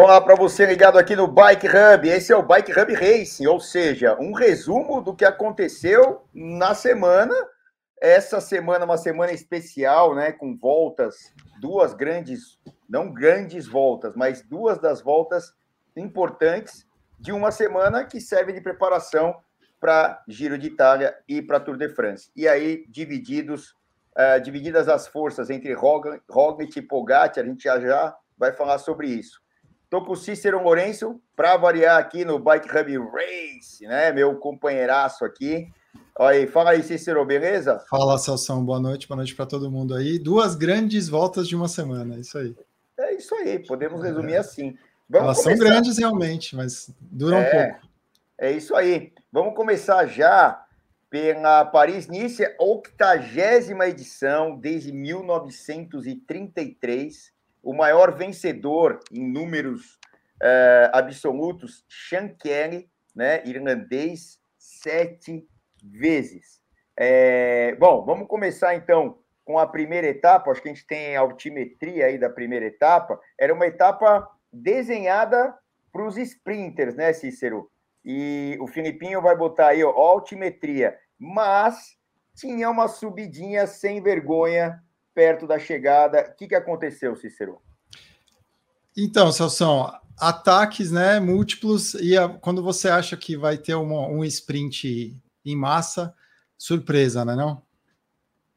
Olá para você ligado aqui no Bike Hub. Esse é o Bike Hub Racing, ou seja, um resumo do que aconteceu na semana. Essa semana, uma semana especial, né? Com voltas, duas grandes, não grandes voltas, mas duas das voltas importantes de uma semana que serve de preparação para Giro de Itália e para Tour de France. E aí, divididos, uh, divididas as forças entre Roglic e Pogacar, a gente já, já vai falar sobre isso. Estou com o Cícero Lourenço para variar aqui no Bike Hub Race, né? Meu companheiraço aqui. Aí, fala aí, Cícero, beleza? Fala, Celso, boa noite, boa noite para todo mundo aí. Duas grandes voltas de uma semana, é isso aí. É isso aí, podemos resumir é. assim. Vamos Elas começar. são grandes realmente, mas duram é, um pouco. É isso aí. Vamos começar já pela Paris-Nice, 80 edição desde 1933 o maior vencedor em números uh, absolutos, Sean Kelly, né, irlandês, sete vezes. É, bom, vamos começar então com a primeira etapa. Acho que a gente tem a altimetria aí da primeira etapa. Era uma etapa desenhada para os sprinters, né, Cícero? E o Filipinho vai botar aí ó, altimetria, mas tinha uma subidinha sem vergonha perto da chegada. O que, que aconteceu, Cícero? Então, Celso, ataques né, múltiplos, e a, quando você acha que vai ter uma, um sprint em massa, surpresa, né, não?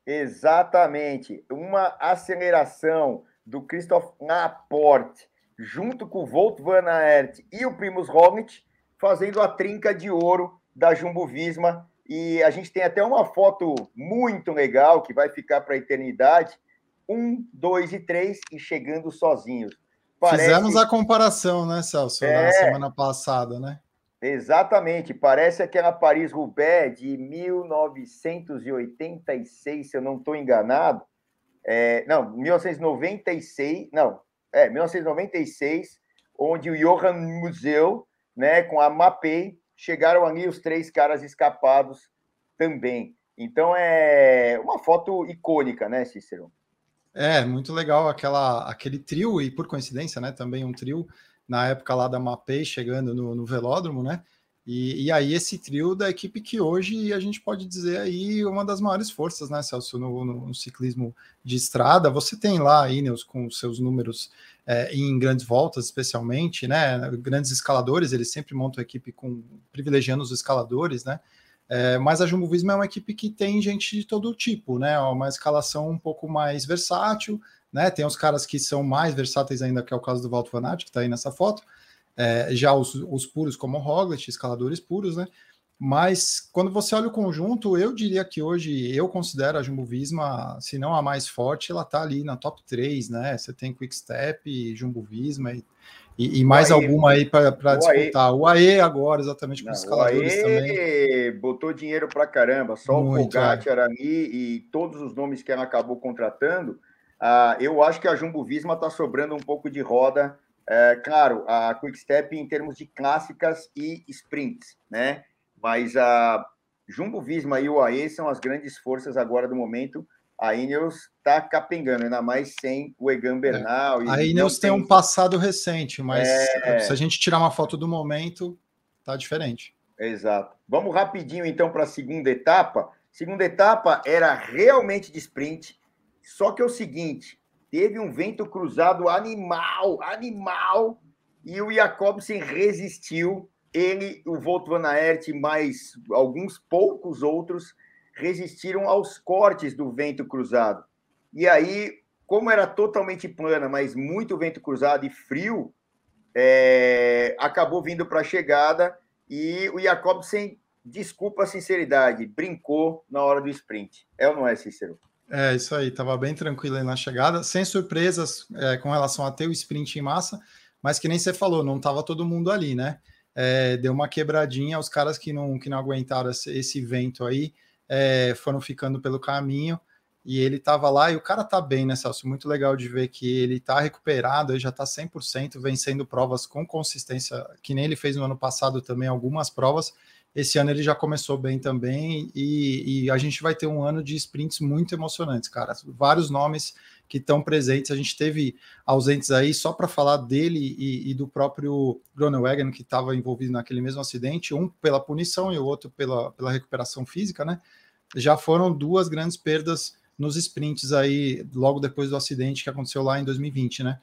Exatamente. Uma aceleração do Christoph Laporte junto com o Volt Van Aert e o Primus Roglic, fazendo a trinca de ouro da Jumbo Visma e a gente tem até uma foto muito legal que vai ficar para a eternidade. Um, dois e três e chegando sozinhos. Parece... Fizemos a comparação, né, Celso, é... na semana passada, né? Exatamente, parece aquela Paris-Roubaix de 1986, se eu não estou enganado. É, não, 1996, não, é, 1996, onde o Johan Museu, né, com a Mapei, chegaram ali os três caras escapados também. Então é uma foto icônica, né, Cícero? É, muito legal aquela, aquele trio, e por coincidência, né, também um trio, na época lá da Mapei, chegando no, no velódromo, né? E, e, aí esse trio da equipe que hoje a gente pode dizer aí uma das maiores forças, né, Celso, no, no, no ciclismo de estrada. Você tem lá a Ineos com seus números é, em grandes voltas, especialmente, né? Grandes escaladores, eles sempre montam a equipe com privilegiando os escaladores, né? É, mas a Jumbo Visma é uma equipe que tem gente de todo tipo, né? Uma escalação um pouco mais versátil, né? Tem os caras que são mais versáteis ainda, que é o caso do Walter Van Aert, que está aí nessa foto é, já os, os, puros como Roglic, escaladores puros, né? Mas quando você olha o conjunto, eu diria que hoje eu considero a Jumbo Visma, se não a mais forte, ela tá ali na top 3, né? Você tem Quick Step, Jumbo Visma e, e, e mais alguma aí para disputar. O AE agora, exatamente, com não, os escaladores o AE também. botou dinheiro para caramba, só Muito, o Pogacar é. ali e todos os nomes que ela acabou contratando. Uh, eu acho que a Jumbo Visma está sobrando um pouco de roda é, claro, a Quick Step em termos de clássicas e sprints, né? Mas a Jumbo Visma e o AE são as grandes forças agora do momento. A Ineos está capengando, ainda mais sem o Egan Bernal. É. A Ineos tem... tem um passado recente, mas é... se a gente tirar uma foto do momento, tá diferente. Exato. Vamos rapidinho então para a segunda etapa. Segunda etapa era realmente de sprint, só que é o seguinte: teve um vento cruzado animal, animal, e o Jacobsen resistiu. Ele, o Volt Van Aert, mais alguns poucos outros resistiram aos cortes do vento cruzado. E aí, como era totalmente plana, mas muito vento cruzado e frio, é, acabou vindo para a chegada e o Jacobsen, desculpa a sinceridade, brincou na hora do sprint. É ou não é, Cícero? É, isso aí, estava bem tranquilo aí na chegada, sem surpresas é, com relação a ter o sprint em massa, mas que nem você falou, não estava todo mundo ali, né? É, deu uma quebradinha, os caras que não, que não aguentaram esse, esse vento aí é, foram ficando pelo caminho e ele estava lá e o cara tá bem, né, Celso? Muito legal de ver que ele tá recuperado, ele já tá 100%, vencendo provas com consistência, que nem ele fez no ano passado também, algumas provas, esse ano ele já começou bem também e, e, a gente vai ter um ano de sprints muito emocionantes, cara. Vários nomes que estão presentes. A gente teve ausentes aí só para falar dele e, e, do próprio Groenewegen, que estava envolvido naquele mesmo acidente, um pela punição e o outro pela, pela recuperação física, né? Já foram duas grandes perdas nos sprints aí, logo depois do acidente que aconteceu lá em 2020, né?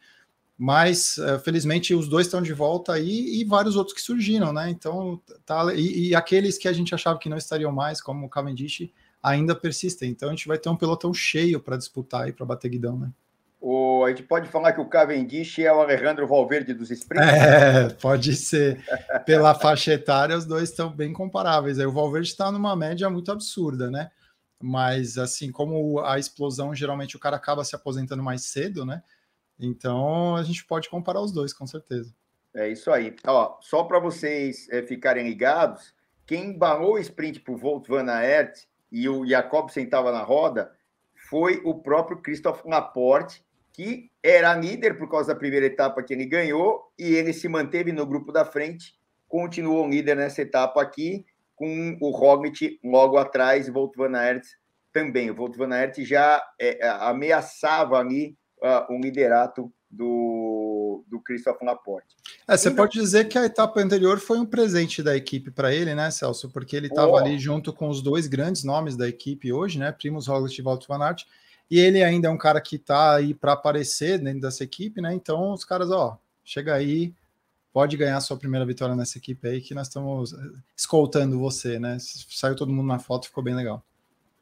Mas uh, felizmente os dois estão de volta aí e vários outros que surgiram, né? Então tá e, e, aqueles que a gente achava que não estariam mais, como o Cavendish, ainda persistem. Então a gente vai ter um pelotão cheio para disputar aí para bater guidão, né? O, a gente pode falar que o Cavendish é o Alejandro Valverde dos sprints? É, pode ser. Pela faixa etária, os dois estão bem comparáveis. Aí o Valverde está numa média muito absurda, né? Mas assim, como a explosão, geralmente o cara acaba se aposentando mais cedo, né? Então a gente pode comparar os dois, com certeza. É isso aí. Ó, só para vocês é, ficarem ligados, quem embalou o sprint para o Volt Van Aert e o Jacobsen estava na roda foi o próprio Christoph Laporte, que era líder por causa da primeira etapa que ele ganhou e ele se manteve no grupo da frente, continuou líder nessa etapa aqui, com o Roglic logo atrás e Volt Van Aert também. O Volt Van Aert já é, ameaçava ali uh, um liderato do, do Christophe Laporte. É, você pode dizer que a etapa anterior foi um presente da equipe para ele, né, Celso? Porque ele estava oh. ali junto com os dois grandes nomes da equipe hoje, né? Primos Roglic e Walter Van Aert, e ele ainda é um cara que está aí para aparecer dentro dessa equipe, né? Então os caras, ó, chega aí, pode ganhar sua primeira vitória nessa equipe aí, que nós estamos escoltando você, né? Saiu todo mundo na foto, ficou bem legal.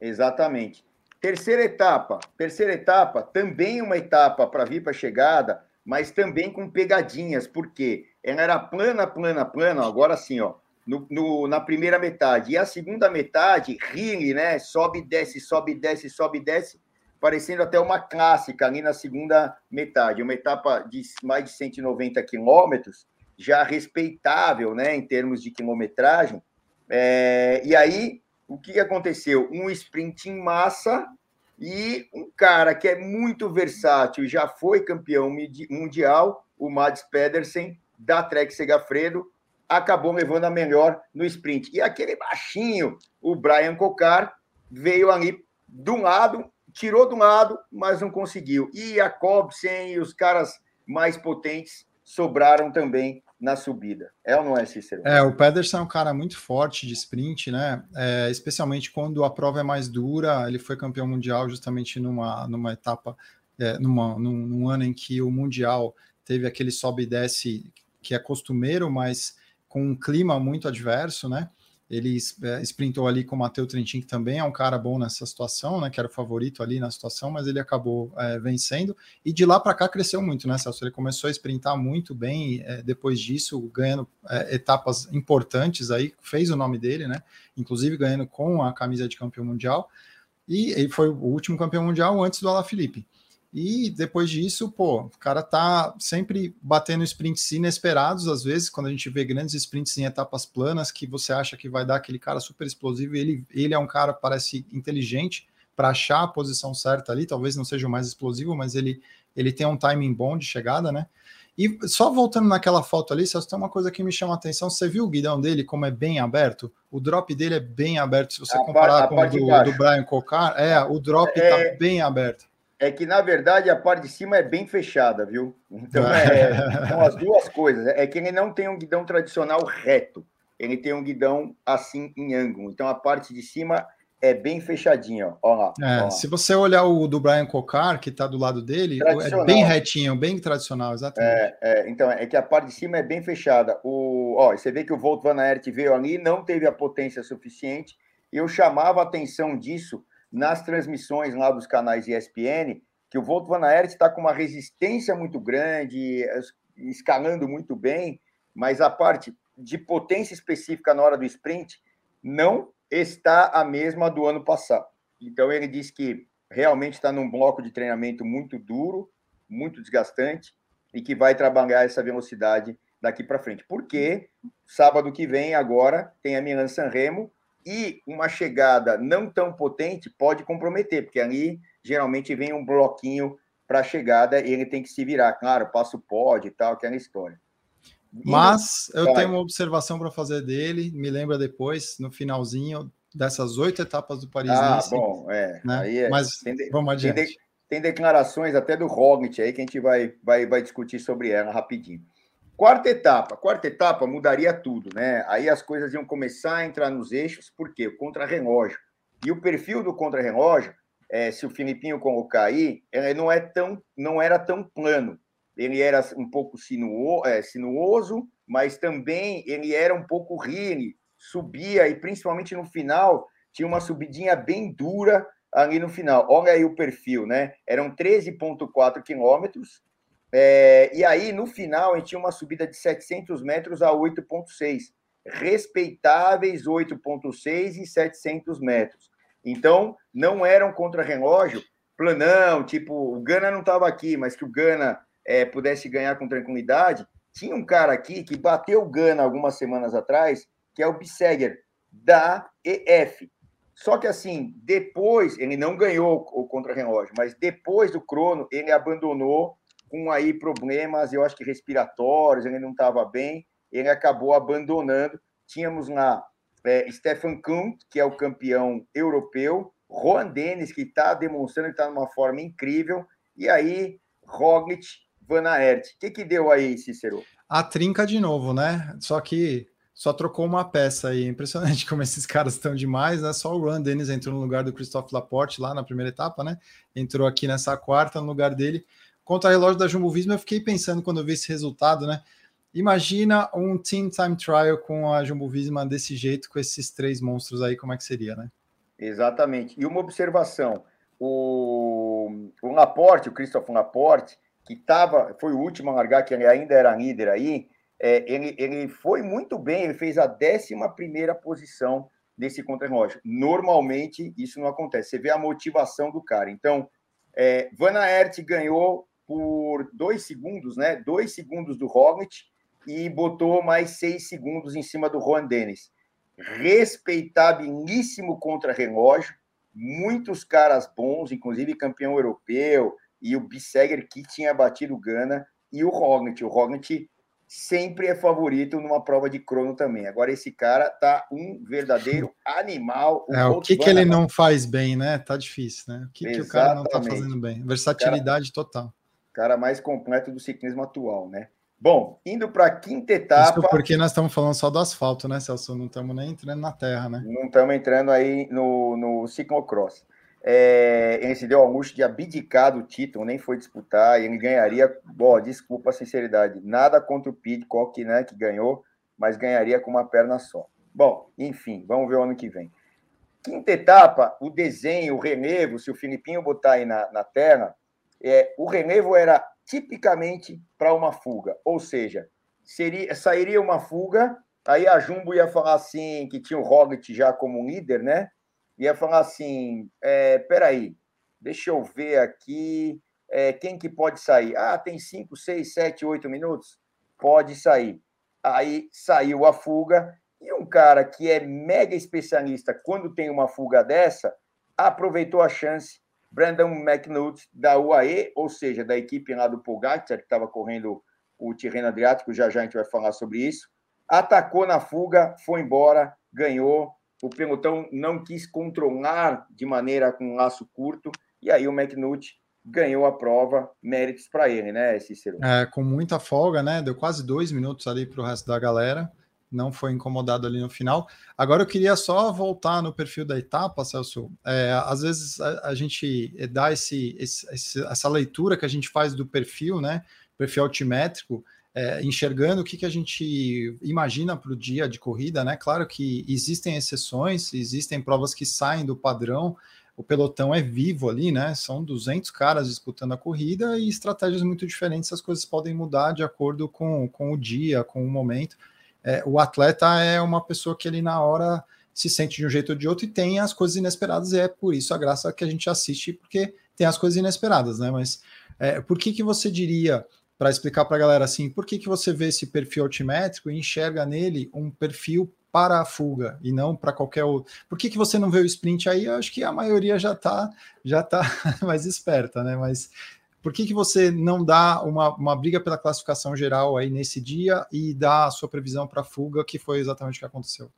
Exatamente. Terceira etapa. Terceira etapa, também uma etapa para vir para chegada, mas também com pegadinhas, porque ela era plana, plana, plana, agora sim, ó, no, no, na primeira metade. E a segunda metade, rile, né? Sobe, desce, sobe, desce, sobe, desce, parecendo até uma clássica ali na segunda metade. Uma etapa de mais de 190 quilômetros, já respeitável, né, em termos de quilometragem. É, e aí, o que aconteceu? Um sprint em massa e um cara que é muito versátil, já foi campeão mundial, o Mads Pedersen, da Trek Segafredo, acabou levando a melhor no sprint. E aquele baixinho, o Brian Cocar, veio ali de um lado, tirou de um lado, mas não conseguiu. E a Cobsen e os caras mais potentes sobraram também na subida. É ou não é, Cícero? É, o Pedersen é um cara muito forte de sprint, né? É, especialmente quando a prova é mais dura. Ele foi campeão mundial justamente numa, numa etapa, é, numa, num, num, ano em que o Mundial teve aquele sobe e desce que é costumeiro, mas com um clima muito adverso, né? Ele é, sprintou ali com o Matheus Trentin, que também é um cara bom nessa situação, né? Que era o favorito ali na situação, mas ele acabou é, vencendo. E de lá para cá cresceu muito, né, Celso? Ele começou a sprintar muito bem é, depois disso, ganhando é, etapas importantes aí, fez o nome dele, né? Inclusive ganhando com a camisa de campeão mundial. E ele foi o último campeão mundial antes do Alaphilippe. E depois disso, pô, o cara tá sempre batendo sprints inesperados, às vezes, quando a gente vê grandes sprints em etapas planas, que você acha que vai dar aquele cara super explosivo, ele, ele é um cara, parece inteligente para achar a posição certa ali, talvez não seja o mais explosivo, mas ele, ele tem um timing bom de chegada, né? E só voltando naquela foto ali, só tem uma coisa que me chama a atenção. Você viu o guidão dele como é bem aberto? O drop dele é bem aberto. Se você a comparar com o do, do, Brian Cocar, é, o drop é... bem aberto é que, na verdade, a parte de cima é bem fechada, viu? Então, é, são as duas coisas. É que ele não tem um guidão tradicional reto. Ele tem um guidão assim em ângulo. Então, a parte de cima é bem fechadinha. Ó lá, é, ó. Se você olhar o do Brian Cocar, que está do lado dele, é bem retinho, bem tradicional, exatamente. É, é, então, é que a parte de cima é bem fechada. O, ó, você vê que o Volt Van Aert veio ali, não teve a potência suficiente. Eu chamava a atenção disso nas transmissões lá dos canais ESPN, que o Volt Van Aert está com uma resistência muito grande, escalando muito bem, mas a parte de potência específica na hora do sprint não está a mesma do ano passado. Então ele diz que realmente está num bloco de treinamento muito duro, muito desgastante e que vai trabalhar essa velocidade daqui para frente. Porque sábado que vem agora tem a Milan San Remo e uma chegada não tão potente pode comprometer, porque ali geralmente vem um bloquinho para a chegada e ele tem que se virar. Claro, passa o pódio e tal, aquela história. Mas eu tenho uma observação para fazer dele, me lembra depois, no finalzinho dessas oito etapas do Paris Ah, bom, é. Né? Aí é. Mas de, vamos adiante. Tem, de, tem, declarações até do Roglic aí que a gente vai, vai, vai discutir sobre ela rapidinho. Quarta etapa. Quarta etapa mudaria tudo, né? Aí as coisas iam começar a entrar nos eixos, por quê? O contra-relógio. E o perfil do contra-relógio, é, se o Filipinho colocar aí, ele não, é tão, não era tão plano. Ele era um pouco sinuo, é, sinuoso, mas também ele era um pouco rile, subia, e principalmente no final, tinha uma subidinha bem dura ali no final. Olha aí o perfil, né? Eram 13,4 quilômetros, é, e aí, no final, a gente tinha uma subida de 700 metros a 8,6. Respeitáveis 8,6 e 700 metros. Então, não era um contra-relógio planão, tipo, o Gana não estava aqui, mas que o Gana é, pudesse ganhar com tranquilidade. Tinha um cara aqui que bateu o Gana algumas semanas atrás, que é o Bisseger, da EF. Só que assim, depois, ele não ganhou o contra-relógio, mas depois do crono, ele abandonou com aí problemas, eu acho que respiratórios, ele não estava bem, ele acabou abandonando. Tínhamos lá é, Stefan Kuhn, que é o campeão europeu, Juan Dennis, que está demonstrando que está numa forma incrível, e aí Roglic, Van Aert. O que, que deu aí, Cícero? A trinca de novo, né? Só que só trocou uma peça aí. Impressionante como esses caras estão demais, né? Só o Juan Dennis entrou no lugar do Christophe Laporte lá na primeira etapa, né? Entrou aqui nessa quarta no lugar dele contra relógio da Jumbo Visma, eu fiquei pensando quando eu vi esse resultado, né? Imagina um Team Time Trial com a Jumbo Visma desse jeito, com esses três monstros aí, como é que seria, né? Exatamente. E uma observação: o, o Laporte, o Christophe Laporte, que tava, foi o último a largar, que ele ainda era líder aí, é, ele, ele foi muito bem, ele fez a 11 posição nesse contra-relógio. Normalmente isso não acontece. Você vê a motivação do cara. Então, é, Van Aert ganhou por dois segundos, né? Dois segundos do Roglic e botou mais seis segundos em cima do Juan Dennis. Respeitabilíssimo contra-relógio, muitos caras bons, inclusive campeão europeu e o Bissegger que tinha batido o Gana e o Roglic. O Roglic sempre é favorito numa prova de crono também. Agora esse cara tá um verdadeiro animal. É, o que que ele não faz bem, né? Tá difícil, né? O que, que o cara não tá fazendo bem? Versatilidade cara, total cara mais completo do ciclismo atual, né? Bom, indo para a quinta etapa. Isso porque nós estamos falando só do asfalto, né, Celso? Não estamos nem entrando na terra, né? Não estamos entrando aí no, no ciclocross. É, ele se deu ao luxo de abdicar do título, nem foi disputar, e ele ganharia. Bom, desculpa a sinceridade, nada contra o Pidcock, né, que ganhou, mas ganharia com uma perna só. Bom, enfim, vamos ver o ano que vem. Quinta etapa, o desenho, o relevo, se o Filipinho botar aí na, na tela, é, o relevo era tipicamente para uma fuga, ou seja, seria, sairia uma fuga, aí a Jumbo ia falar assim, que tinha o Roglic já como líder, né? Ia falar assim, é, peraí, deixa eu ver aqui, é, quem que pode sair? Ah, tem 5, 6, 7, 8 minutos? Pode sair. Aí saiu a fuga, e um cara que é mega especialista quando tem uma fuga dessa, aproveitou a chance Brandon McNulty, da UAE, ou seja, da equipe lá do Pogacar, que estava correndo o Tirreno Adriático, já já a gente vai falar sobre isso, atacou na fuga, foi embora, ganhou, o pelotão não quis controlar de maneira com um laço curto, e aí o McNulty ganhou a prova, méritos para ele, né, Cícero? É, com muita folga, né, deu quase dois minutos ali para o resto da galera, não foi incomodado ali no final. Agora eu queria só voltar no perfil da etapa, Celso. É, às vezes a, a, gente dá esse, esse, essa leitura que a gente faz do perfil, né? Perfil altimétrico, é, enxergando o que, que a gente imagina para o dia de corrida, né? Claro que existem exceções, existem provas que saem do padrão. O pelotão é vivo ali, né? São 200 caras disputando a corrida e estratégias muito diferentes. As coisas podem mudar de acordo com, com o dia, com o momento é, o atleta é uma pessoa que ele na hora se sente de um jeito ou de outro e tem as coisas inesperadas, e é por isso a graça que a gente assiste, porque tem as coisas inesperadas, né? Mas é, por que, que você diria, para explicar para a galera assim, por que, que você vê esse perfil altimétrico e enxerga nele um perfil para a fuga e não para qualquer outro? Por que, que você não vê o sprint aí? Eu acho que a maioria já está já tá mais esperta, né? Mas Por que, que você não dá uma, uma briga pela classificação geral aí nesse dia e dá a sua previsão para a fuga, que foi exatamente o que aconteceu?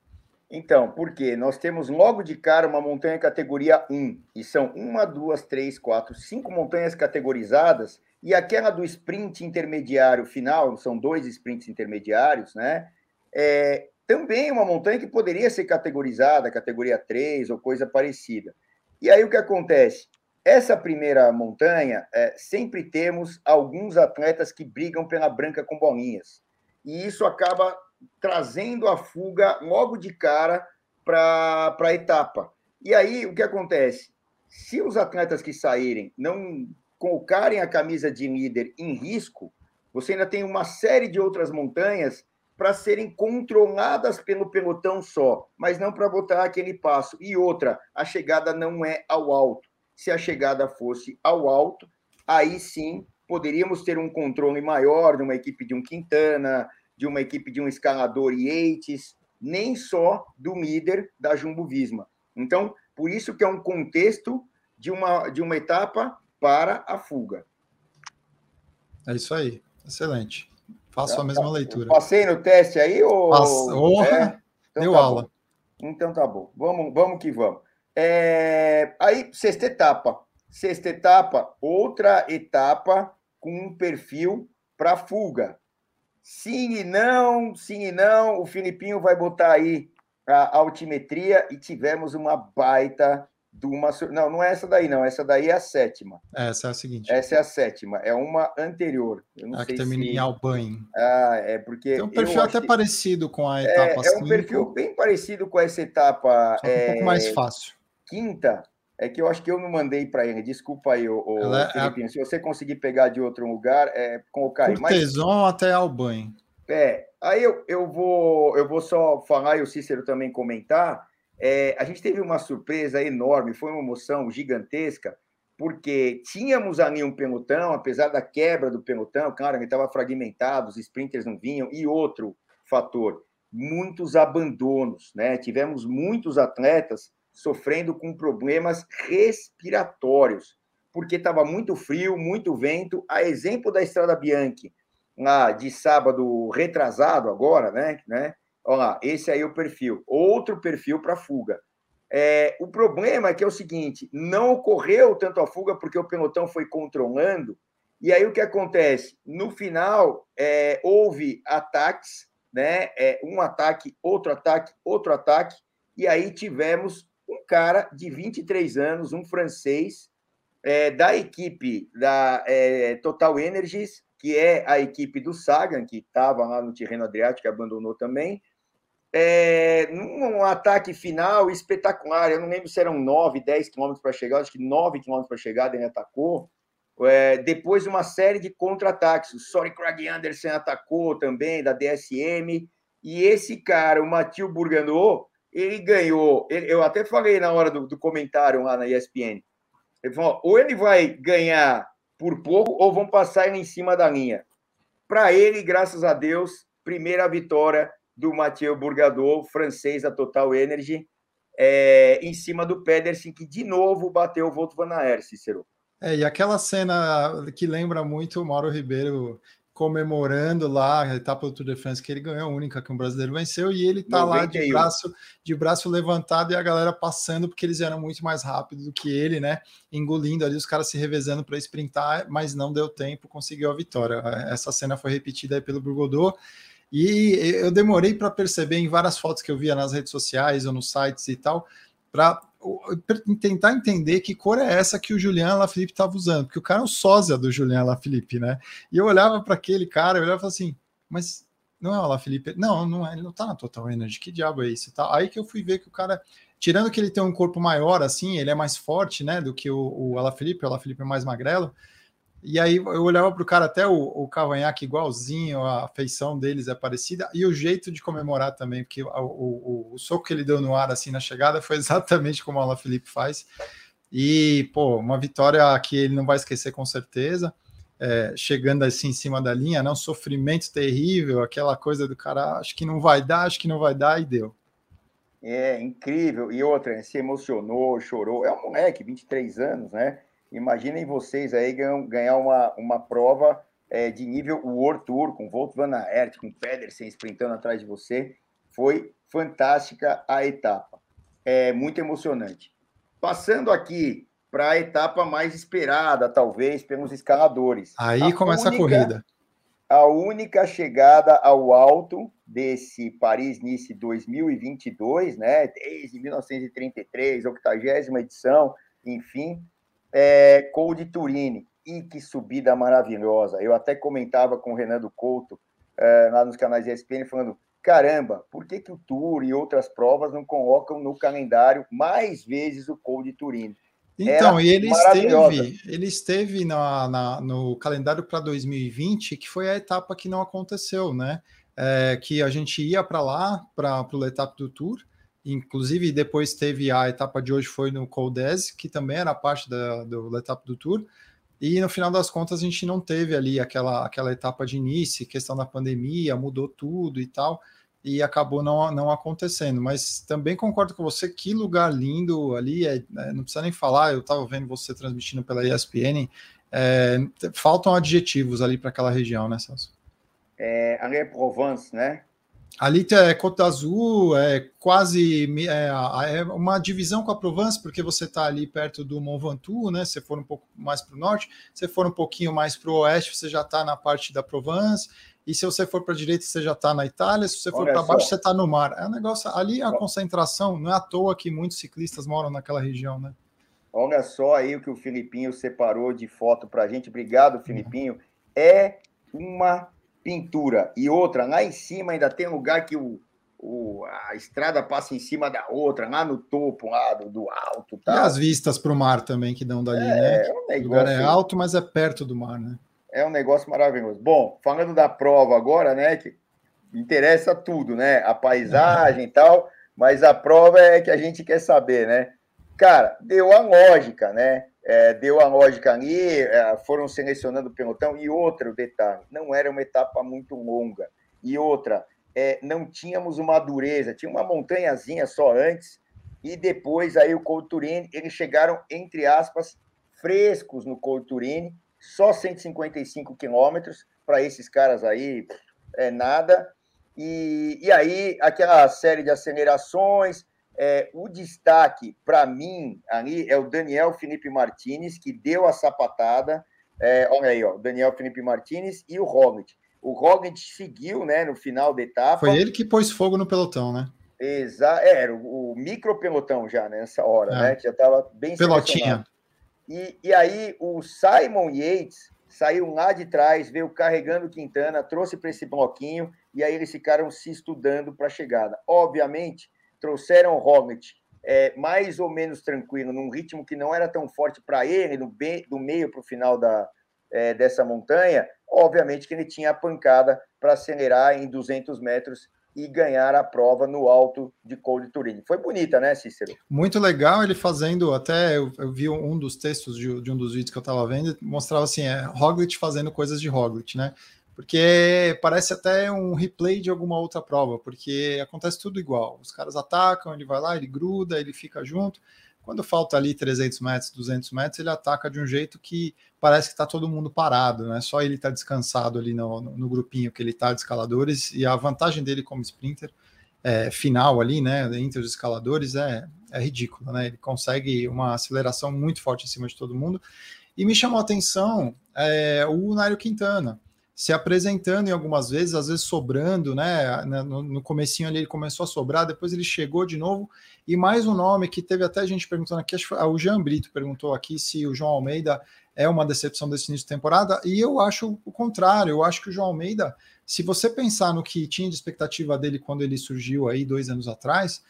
Então, porque nós temos logo de cara uma montanha categoria 1, e são uma, duas, três, quatro, cinco montanhas categorizadas, e aquela do sprint intermediário final, são dois sprints intermediários, né? É, também uma montanha que poderia ser categorizada, categoria 3 ou coisa parecida. E aí o que acontece? Essa primeira montanha, é, sempre temos alguns atletas que brigam pela branca com bolinhas. E isso acaba trazendo a fuga logo de cara para a etapa. E aí o que acontece? Se os atletas que saírem não colocarem a camisa de líder em risco, você ainda tem uma série de outras montanhas para serem controladas pelo pelotão só, mas não para botar aquele passo. E outra, a chegada não é ao alto se a chegada fosse ao alto, aí sim poderíamos ter um controle maior de uma equipe de um Quintana, de uma equipe de um escalador Yates, nem só do líder da Jumbo Visma. Então, por isso que é um contexto de uma, de uma etapa para a fuga. É isso aí, excelente. Faço tá, a mesma tá. leitura. Passei no teste aí ou. É? então deu tá aula. Bom. Então tá bom. Vamos, vamos que vamos. É, aí, sexta etapa. Sexta etapa, outra etapa com um perfil para fuga. Sim e não, sim e não. O Filipinho vai botar aí a altimetria e tivemos uma baita de uma. Não, não é essa daí, não. Essa daí é a sétima. Essa é a seguinte. Essa é a sétima. É uma anterior. Eu não a que termina se... em Albain. Ah, é porque. Tem um perfil até parecido com a etapa É, é um perfil bem parecido com essa etapa. Só é... um pouco mais fácil quinta é que eu acho que eu não mandei para ele. Desculpa aí, o, o é Felipe. A... Se você conseguir pegar de outro lugar, é com o Caio. Corteson Mas... até Albanha. É, aí eu, eu, vou, eu vou só falar e o Cícero também comentar. É, a gente teve uma surpresa enorme, foi uma emoção gigantesca, porque tínhamos ali um pelotão, apesar da quebra do pelotão, claro, ele estava fragmentado, os sprinters não vinham, e outro fator, muitos abandonos, né? Tivemos muitos atletas sofrendo com problemas respiratórios, porque estava muito frio, muito vento. A exemplo da Estrada Bianchi, lá de sábado retrasado agora, né? né? Olha lá, esse aí é o perfil. Outro perfil para fuga. É, o problema é que é o seguinte: não ocorreu tanto a fuga porque o pelotão foi controlando. E aí o que acontece? No final, é, houve ataques, né? É, um ataque, outro ataque, outro ataque, e aí tivemos um cara de 23 anos, um francês, é, da equipe da é, Total Energies, que é a equipe do Sagan, que estava lá no terreno Adriático, abandonou também, é, num ataque final espetacular. Eu não lembro se eram 9, 10 quilômetros para chegar, acho que 9 quilômetros para chegar, ele atacou. É, depois de uma série de contra-ataques. O Sorry Craig Anderson atacou também, da DSM. E esse cara, o Mathieu Bourganot, ele ganhou. Ele, eu até falei na hora do, do, comentário lá na ESPN. Ele falou: ou ele vai ganhar por pouco, ou vão passar ele em cima da linha. Para ele, graças a Deus, primeira vitória do Mathieu Bourgador, francês da Total Energy, é, em cima do Pedersen, que de novo bateu o Volto Van Aert, Cícero. É, e aquela cena que lembra muito o Mauro Ribeiro comemorando lá a etapa do Tour de France que ele ganhou, a única que um brasileiro venceu, e ele tá 91. lá de braço, de braço levantado e a galera passando porque eles eram muito mais rápidos do que ele, né? Engolindo ali os caras se revezando para sprintar, mas não deu tempo, conseguiu a vitória. Essa cena foi repetida aí pelo Burgodô. E eu demorei para perceber em várias fotos que eu via nas redes sociais ou nos sites e tal, para tentar entender que cor é essa que o Julian Lafilippe estava usando, porque o cara é o sósia do Julian Lafilippe, né? E eu olhava para aquele cara, eu olhava assim, mas não é o Lafilippe? Não, não é, ele não tá na Total Energy, que diabo é isso? Tá? Aí que eu fui ver que o cara, tirando que ele tem um corpo maior, assim, ele é mais forte, né, do que o, o Alaphilippe, o Alaphilippe é mais magrelo, e aí eu olhava para o cara, até o, o cavanhaque igualzinho, a feição deles é parecida, e o jeito de comemorar também, porque o, o, o soco que ele deu no ar assim na chegada foi exatamente como o Ala Felipe faz. E, pô, uma vitória que ele não vai esquecer com certeza. É, chegando assim em cima da linha, não né, sofrimento terrível, aquela coisa do cara, acho que não vai dar, acho que não vai dar, e deu. É incrível. E outra, se emocionou, chorou. É um moleque, 23 anos, né? Imaginem vocês aí ganhar uma, uma prova é, de nível World Tour, com Volt Van Aert, com Pedersen sprintando atrás de você. Foi fantástica a etapa. É muito emocionante. Passando aqui para a etapa mais esperada, talvez, pelos escaladores. Aí a começa única, a corrida. A única chegada ao alto desse Paris-Nice 2022, né? Desde 1933, 80 edição, enfim, é, Cold Turini. E que subida maravilhosa. Eu até comentava com o Renan Couto é, lá nos canais ESPN, falando: caramba, por que, que o Tour e outras provas não colocam no calendário mais vezes o Cold Turini? Então, e ele esteve, ele esteve na, na no calendário para 2020, que foi a etapa que não aconteceu, né? É, que a gente ia para lá, para o etapa do Tour, inclusive depois teve a etapa de hoje, foi no Coldez, que também era parte da, do etapa do Tour, e no final das contas a gente não teve ali aquela, aquela etapa de início, questão da pandemia, mudou tudo e tal e acabou não, não acontecendo. Mas também concordo com você, que lugar lindo ali, é, é não precisa nem falar, eu estava vendo você transmitindo pela ESPN, é, faltam adjetivos ali para aquela região, né, Celso? É, é Provence, né? Ali é Côte d'Azur, é quase é, é, uma divisão com a Provence, porque você está ali perto do Mont Ventoux, né? Se for um pouco mais para o norte, se for um pouquinho mais para o oeste, você já está na parte da Provence. E se você for para a direita, você já está na Itália. Se você for para baixo, você está no mar. É um negócio. Ali a concentração, não é à toa que muitos ciclistas moram naquela região, né? Olha só aí o que o Filipinho separou de foto para a gente. Obrigado, Filipinho. Uhum. É uma pintura. E outra, lá em cima ainda tem lugar que o, o, a estrada passa em cima da outra, lá no topo, lá do, do alto. Tal. E as vistas para o mar também que dão dali, é, né? É um negócio... O lugar é alto, mas é perto do mar, né? é um negócio maravilhoso. Bom, falando da prova agora, né, que interessa tudo, né, a paisagem e tal, mas a prova é que a gente quer saber, né? Cara, deu a lógica, né? É, deu a lógica ali, é, foram selecionando o pelotão. E outro detalhe, não era uma etapa muito longa. E outra, é, não tínhamos uma dureza, tinha uma montanhazinha só antes, e depois aí o Couturine, eles chegaram, entre aspas, frescos no Couturine, só 155 quilômetros para esses caras aí é nada. E, e aí, aquela série de acelerações. É, o destaque, para mim, ali é o Daniel Felipe Martinez, que deu a sapatada. É, olha aí, ó, Daniel Felipe Martinez e o Roglic. O Roglic seguiu né, no final da etapa. Foi ele que pôs fogo no pelotão, né? Exato, é, era o, o micro pelotão já nessa hora, é. né? Já estava bem Pelotinha. E, e aí o Simon Yates saiu lá de trás, veio carregando Quintana, trouxe para esse bloquinho, e aí eles ficaram se estudando para a chegada. Obviamente, trouxeram o Roglic é, mais ou menos tranquilo, num ritmo que não era tão forte para ele, no do meio para o final da, é, dessa montanha. Obviamente que ele tinha a pancada para acelerar em 200 metros e ganhar a prova no alto de Cold Turini. Foi bonita, né, Cícero? Muito legal ele fazendo, até eu, eu vi um dos textos de, de, um dos vídeos que eu estava vendo, mostrava assim, é Roglic fazendo coisas de Roglic, né? Porque parece até um replay de alguma outra prova, porque acontece tudo igual. Os caras atacam, ele vai lá, ele gruda, ele fica junto. Quando falta ali 300 metros, 200 metros, ele ataca de um jeito que parece que está todo mundo parado, né? Só ele está descansado ali no, no, no, grupinho que ele está de escaladores e a vantagem dele como sprinter é, final ali, né? Entre os escaladores é, é ridícula, né? Ele consegue uma aceleração muito forte em cima de todo mundo. E me chamou a atenção é, o Nairo Quintana se apresentando em algumas vezes, às vezes sobrando, né? No, no comecinho ali ele começou a sobrar, depois ele chegou de novo. E mais um nome que teve até gente perguntando aqui, acho que o Jean Brito perguntou aqui se o João Almeida é uma decepção desse início de temporada, e eu acho o contrário, eu acho que o João Almeida, se você pensar no que tinha de expectativa dele quando ele surgiu aí dois anos atrás,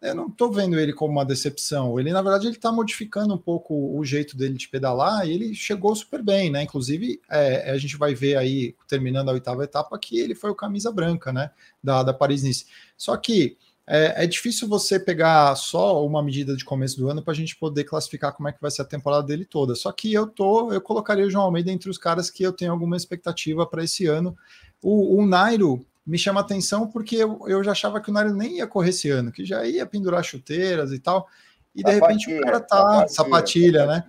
eu não estou vendo ele como uma decepção. Ele, na verdade, ele está modificando um pouco o jeito dele de pedalar e ele chegou super bem, né? Inclusive, é, a gente vai ver aí, terminando a oitava etapa, que ele foi o camisa branca, né? Da, da Paris-Nice. Só que é, é, difícil você pegar só uma medida de começo do ano para a gente poder classificar como é que vai ser a temporada dele toda. Só que eu tô, eu colocaria o João Almeida entre os caras que eu tenho alguma expectativa para esse ano. O, o Nairo me chama atenção porque eu, eu já achava que o Nairo nem ia correr esse ano, que já ia pendurar chuteiras e tal. E de repente o cara tá sapatilha, sapatilha, né?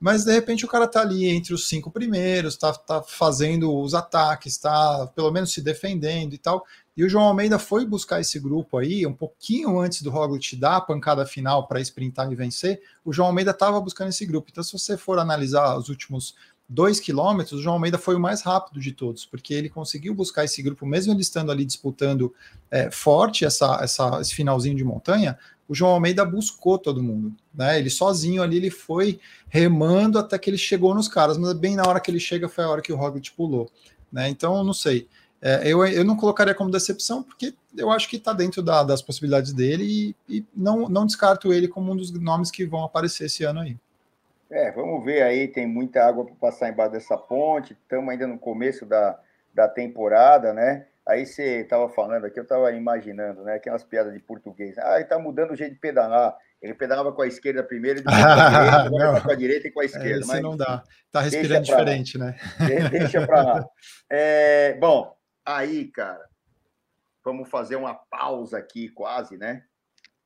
mas de repente o cara tá ali entre os cinco primeiros, tá, tá fazendo os ataques, tá pelo menos se defendendo e tal. E o João Almeida foi buscar esse grupo aí, um pouquinho antes do Roglic dar a pancada final para sprintar e vencer. O João Almeida estava buscando esse grupo. Então, se você for analisar os últimos dois quilômetros, o João Almeida foi o mais rápido de todos, porque ele conseguiu buscar esse grupo, mesmo ele estando ali disputando é, forte essa, essa, esse finalzinho de montanha, o João Almeida buscou todo mundo, né? Ele sozinho ali, ele foi remando até que ele chegou nos caras, mas bem na hora que ele chega foi a hora que o Roglic pulou, né? Então, não sei. É, eu, eu não colocaria como decepção, porque eu acho que está dentro da, das possibilidades dele e, e, não, não descarto ele como um dos nomes que vão aparecer esse ano aí. É, vamos ver aí, tem muita água para passar embaixo dessa ponte, estamos ainda no começo da, da temporada, né? Aí você estava falando aqui, eu estava imaginando, né? Aquelas piadas de português. Ah, ele está mudando o jeito de pedalar. Ele pedalava com a esquerda primeiro, depois com a direita, agora com a direita e com a esquerda. É, mas não dá. Está respirando diferente, né? Deixa para lá. É, bom, aí, cara, vamos fazer uma pausa aqui, quase, né?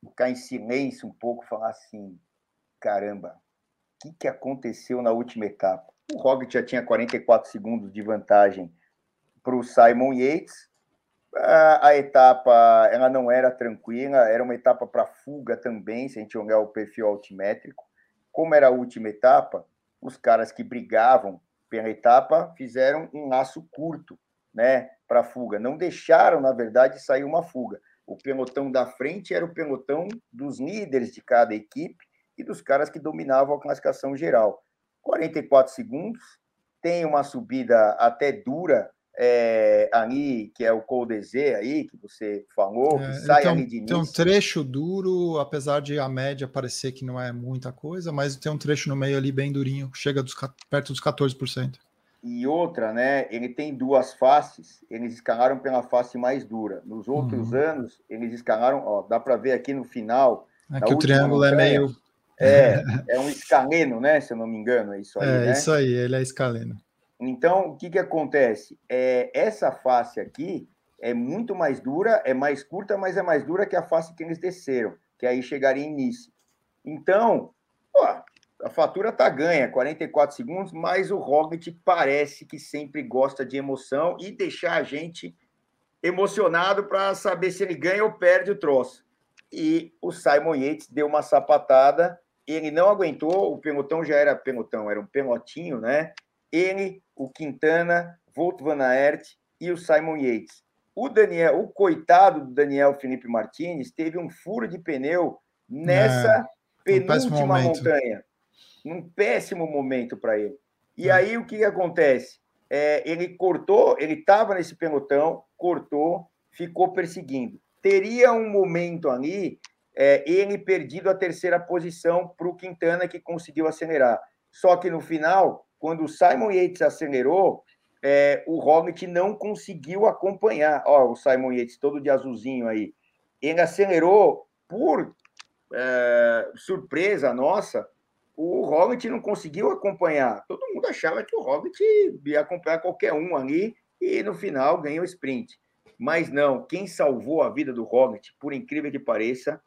Ficar em silêncio um pouco, falar assim: caramba, que, que aconteceu na última etapa? O Roglic já tinha 44 segundos de vantagem para o Simon Yates a, a, etapa ela não era tranquila, era uma etapa para fuga também, se a gente olhar o perfil altimétrico. Como era a última etapa, os caras que brigavam pela etapa fizeram um laço curto, né, para fuga. Não deixaram, na verdade, sair uma fuga. O pelotão da frente era o pelotão dos líderes de cada equipe e dos caras que dominavam a classificação geral. 44 segundos, tem uma subida até dura é, ali, que é o Coldezé aí, que você falou, que é, sai ali de início. Tem um trecho duro, apesar de a média parecer que não é muita coisa, mas tem um trecho no meio ali bem durinho, chega dos, perto dos 14%. E outra, né? Ele tem duas faces, eles escalaram pela face mais dura. Nos outros uhum. anos, eles escalaram, ó, dá para ver aqui no final. É que o triângulo é montanha, é meio. É, é um escaleno, né? Se eu não me engano, é isso aí. É, né? isso aí, ele é escaleno. Então, o que, que acontece? É, essa face aqui é muito mais dura, é mais curta, mas é mais dura que a face que eles desceram, que aí chegaria nisso. Então, ó, a fatura tá ganha, 44 segundos, mas o Roglic parece que sempre gosta de emoção e deixar a gente emocionado para saber se ele ganha ou perde o troço. E o Simon Yates deu uma sapatada, ele não aguentou, o pelotão já era pelotão, era um pelotinho, né? Ele, o Quintana, Volt Van Aert e o Simon Yates. O Daniel, o coitado do Daniel Felipe Martinez teve um furo de pneu nessa é, penúltima um montanha. Um péssimo momento para ele. E é. aí o que, que acontece? É, ele cortou, ele estava nesse pelotão, cortou, ficou perseguindo. Teria um momento ali, é, ele perdido a terceira posição para o Quintana, que conseguiu acelerar. Só que no final, quando o Simon Yates acelerou, é, o Roglic não conseguiu acompanhar. Ó, o Simon Yates todo de azulzinho aí. Ele acelerou por é, surpresa nossa. O Roglic não conseguiu acompanhar. Todo mundo achava que o Roglic ia acompanhar qualquer um ali e no final ganhou o sprint. Mas não, quem salvou a vida do Roglic, por incrível que pareça,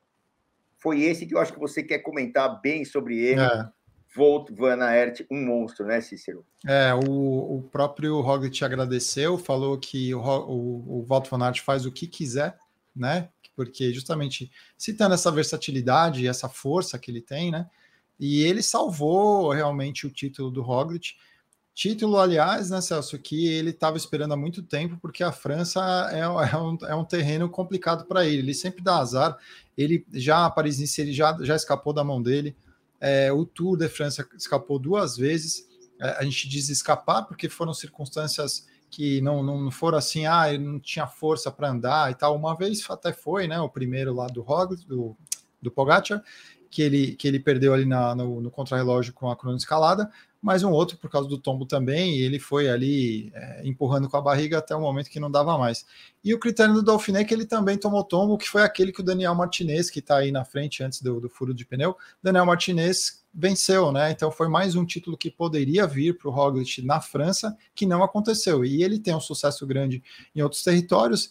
foi esse que eu acho que você quer comentar bem sobre ele. É. Volt Van Aert, um monstro, né, Cícero? É, o, o próprio Roglic agradeceu, falou que o, o, o Volt Van Aert faz o que quiser, né? Porque justamente citando essa versatilidade essa força que ele tem, né? E ele salvou realmente o título do Roglic. Título, aliás, né, Celso, que ele estava esperando há muito tempo, porque a França é, é, um, é um terreno complicado para ele. Ele sempre dá azar. Ele já, a Paris-Nice, ele já, já escapou da mão dele. É, o Tour de França escapou duas vezes. É, a gente diz escapar porque foram circunstâncias que não, não foram assim, ah, ele não tinha força para andar e tal. Uma vez até foi, né? O primeiro lá do Roglic, do, do Pogacar, que ele, que ele perdeu ali na, no, no contrarrelógio com a crono escalada, mas um outro por causa do tombo também, e ele foi ali é, empurrando com a barriga até o momento que não dava mais. E o critério do Dauphiné é que ele também tomou tombo, que foi aquele que o Daniel Martinez, que está aí na frente antes do, do, furo de pneu, Daniel Martinez venceu, né? Então foi mais um título que poderia vir para o Roglic na França, que não aconteceu. E ele tem um sucesso grande em outros territórios.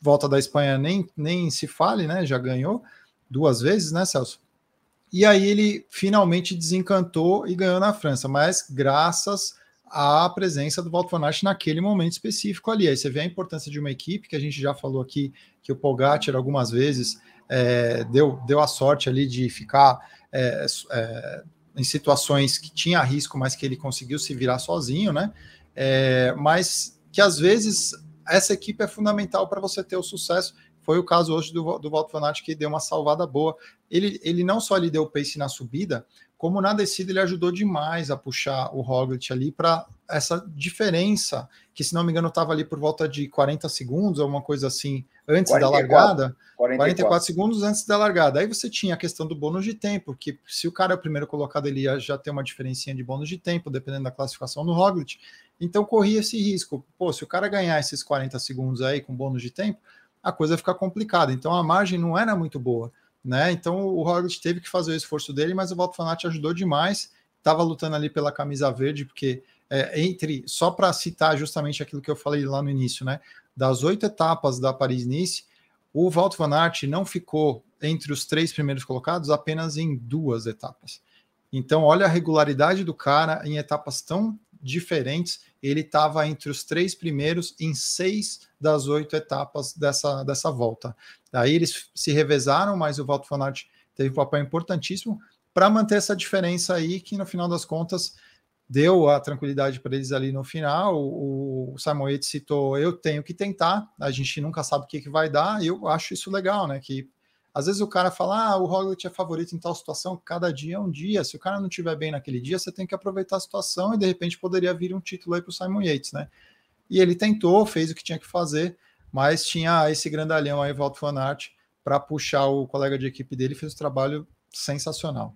Volta da Espanha nem, nem se fale, né? Já ganhou duas vezes, né, Celso? E aí ele finalmente desencantou e ganhou na França, mas graças à presença do Walter Van Aert naquele momento específico ali. Aí você vê a importância de uma equipe, que a gente já falou aqui, que o Pogacar algumas vezes é, deu, deu a sorte ali de ficar é, é, em situações que tinha risco, mas que ele conseguiu se virar sozinho, né? É, mas que às vezes essa equipe é fundamental para você ter o sucesso. Foi o caso hoje do, do Walter Van Aert, que deu uma salvada boa. Ele, ele não só lhe deu pace na subida, como na descida ele ajudou demais a puxar o Roglic ali para essa diferença, que se não me engano estava ali por volta de 40 segundos, alguma coisa assim, antes 44, da largada. 44. 44. segundos antes da largada. Aí você tinha a questão do bônus de tempo, que se o cara é o primeiro colocado, ele ia já ter uma diferencinha de bônus de tempo, dependendo da classificação do Roglic. Então corria esse risco. Pô, se o cara ganhar esses 40 segundos aí com bônus de tempo, a coisa fica complicada. Então a margem não era muito boa. Né? Então o Roglic teve que fazer o esforço dele, mas o Walter Fanat ajudou demais. Estava lutando ali pela camisa verde, porque é, entre só para citar justamente aquilo que eu falei lá no início, né? Das oito etapas da Paris-Nice, o Walter Van Aert não ficou entre os três primeiros colocados apenas em duas etapas. Então, olha a regularidade do cara em etapas tão diferentes. Ele estava entre os três primeiros em seis das oito etapas dessa, dessa volta. Daí eles se revezaram, mas o Walter Van Aert teve um papel importantíssimo para manter essa diferença aí, que no final das contas deu a tranquilidade para eles ali no final. O, o Simon Yates citou: eu tenho que tentar, a gente nunca sabe o que, que vai dar, eu acho isso legal, né? Que às vezes o cara fala: ah, o Roglic é favorito em tal situação, cada dia é um dia. Se o cara não estiver bem naquele dia, você tem que aproveitar a situação e de repente poderia vir um título aí para o Simon Yates, né? E ele tentou, fez o que tinha que fazer mas tinha esse grandalhão aí, Walter Van Aert, para puxar o colega de equipe dele, fez um trabalho sensacional.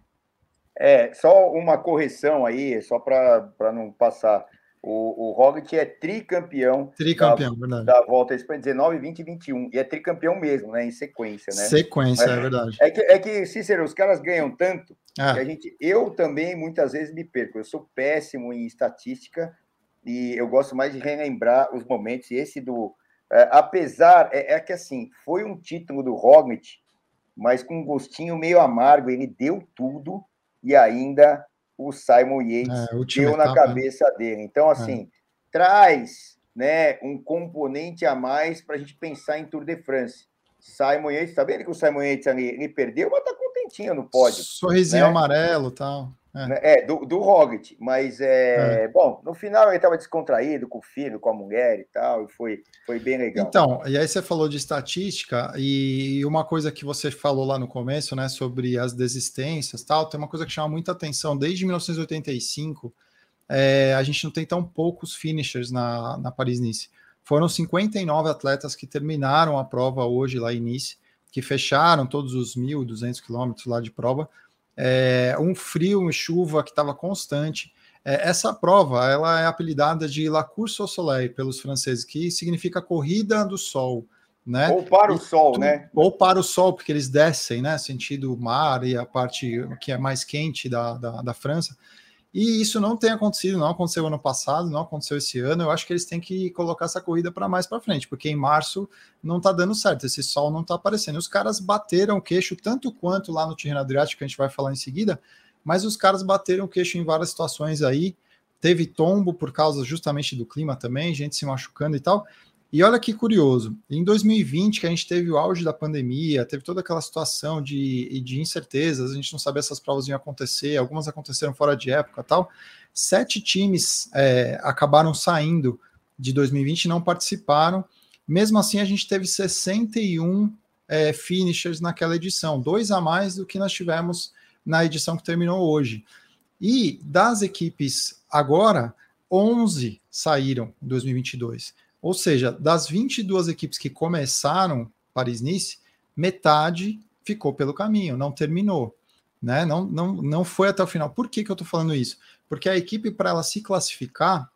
É, só uma correção aí, só para não passar. O, o Roglic é tricampeão, tricampeão da, verdade. da volta Espanha 19, 20 e 21. E é tricampeão mesmo, né? Em sequência, né? Sequência, é, é verdade. É que, é que, Cícero, os caras ganham tanto ah. que a gente. Eu também muitas vezes me perco. Eu sou péssimo em estatística e eu gosto mais de relembrar os momentos. E esse do, é, apesar, é, é, que assim, foi um título do Roglic, mas com um gostinho meio amargo, ele deu tudo e ainda o Simon Yates é, deu na etapa, cabeça né? dele. Então, é. assim, traz né, um componente a mais para a gente pensar em Tour de France. Simon Yates, tá vendo que o Simon Yates ali, ele perdeu, mas tá contentinho no pódio. Sorrisinho né? amarelo tal. É, né, é do, do Roglic, mas é, é, bom, no final ele estava descontraído com o filho, com a mulher e tal, e foi, foi bem legal. Então, e aí você falou de estatística, e uma coisa que você falou lá no começo, né, sobre as desistências tal, tem uma coisa que chama muita atenção, desde 1985, é, a gente não tem tão poucos finishers na, na Paris-Nice. Foram 59 atletas que terminaram a prova hoje lá em Nice, que fecharam todos os 1.200 quilômetros lá de prova, é, um frio, uma chuva que estava constante. É, essa prova ela é apelidada de La Course au Soleil pelos franceses, que significa corrida do sol. Né? Ou para o sol, tu, né? Ou para o sol, porque eles descem, né? Sentido mar e a parte que é mais quente da, da, da França. E isso não tem acontecido, não aconteceu ano passado, não aconteceu esse ano. Eu acho que eles têm que colocar essa corrida para mais para frente, porque em março não está dando certo, esse sol não está aparecendo. Os caras bateram o queixo tanto quanto lá no Tirreno Adriático, que a gente vai falar em seguida, mas os caras bateram o queixo em várias situações aí. Teve tombo por causa justamente do clima também, gente se machucando e tal. E olha que curioso, em 2020, que a gente teve o auge da pandemia, teve toda aquela situação de, de incertezas, a gente não sabia se as provas iam acontecer, algumas aconteceram fora de época tal. Sete times é, acabaram saindo de 2020 e não participaram. Mesmo assim, a gente teve 61 é, finishers naquela edição, dois a mais do que nós tivemos na edição que terminou hoje. E das equipes agora, 11 saíram em 2022. Ou seja, das 22 equipes que começaram Paris-Nice, metade ficou pelo caminho, não terminou. Né? Não, não, não foi até o final. Por que, que eu estou falando isso? Porque a equipe, para ela se classificar,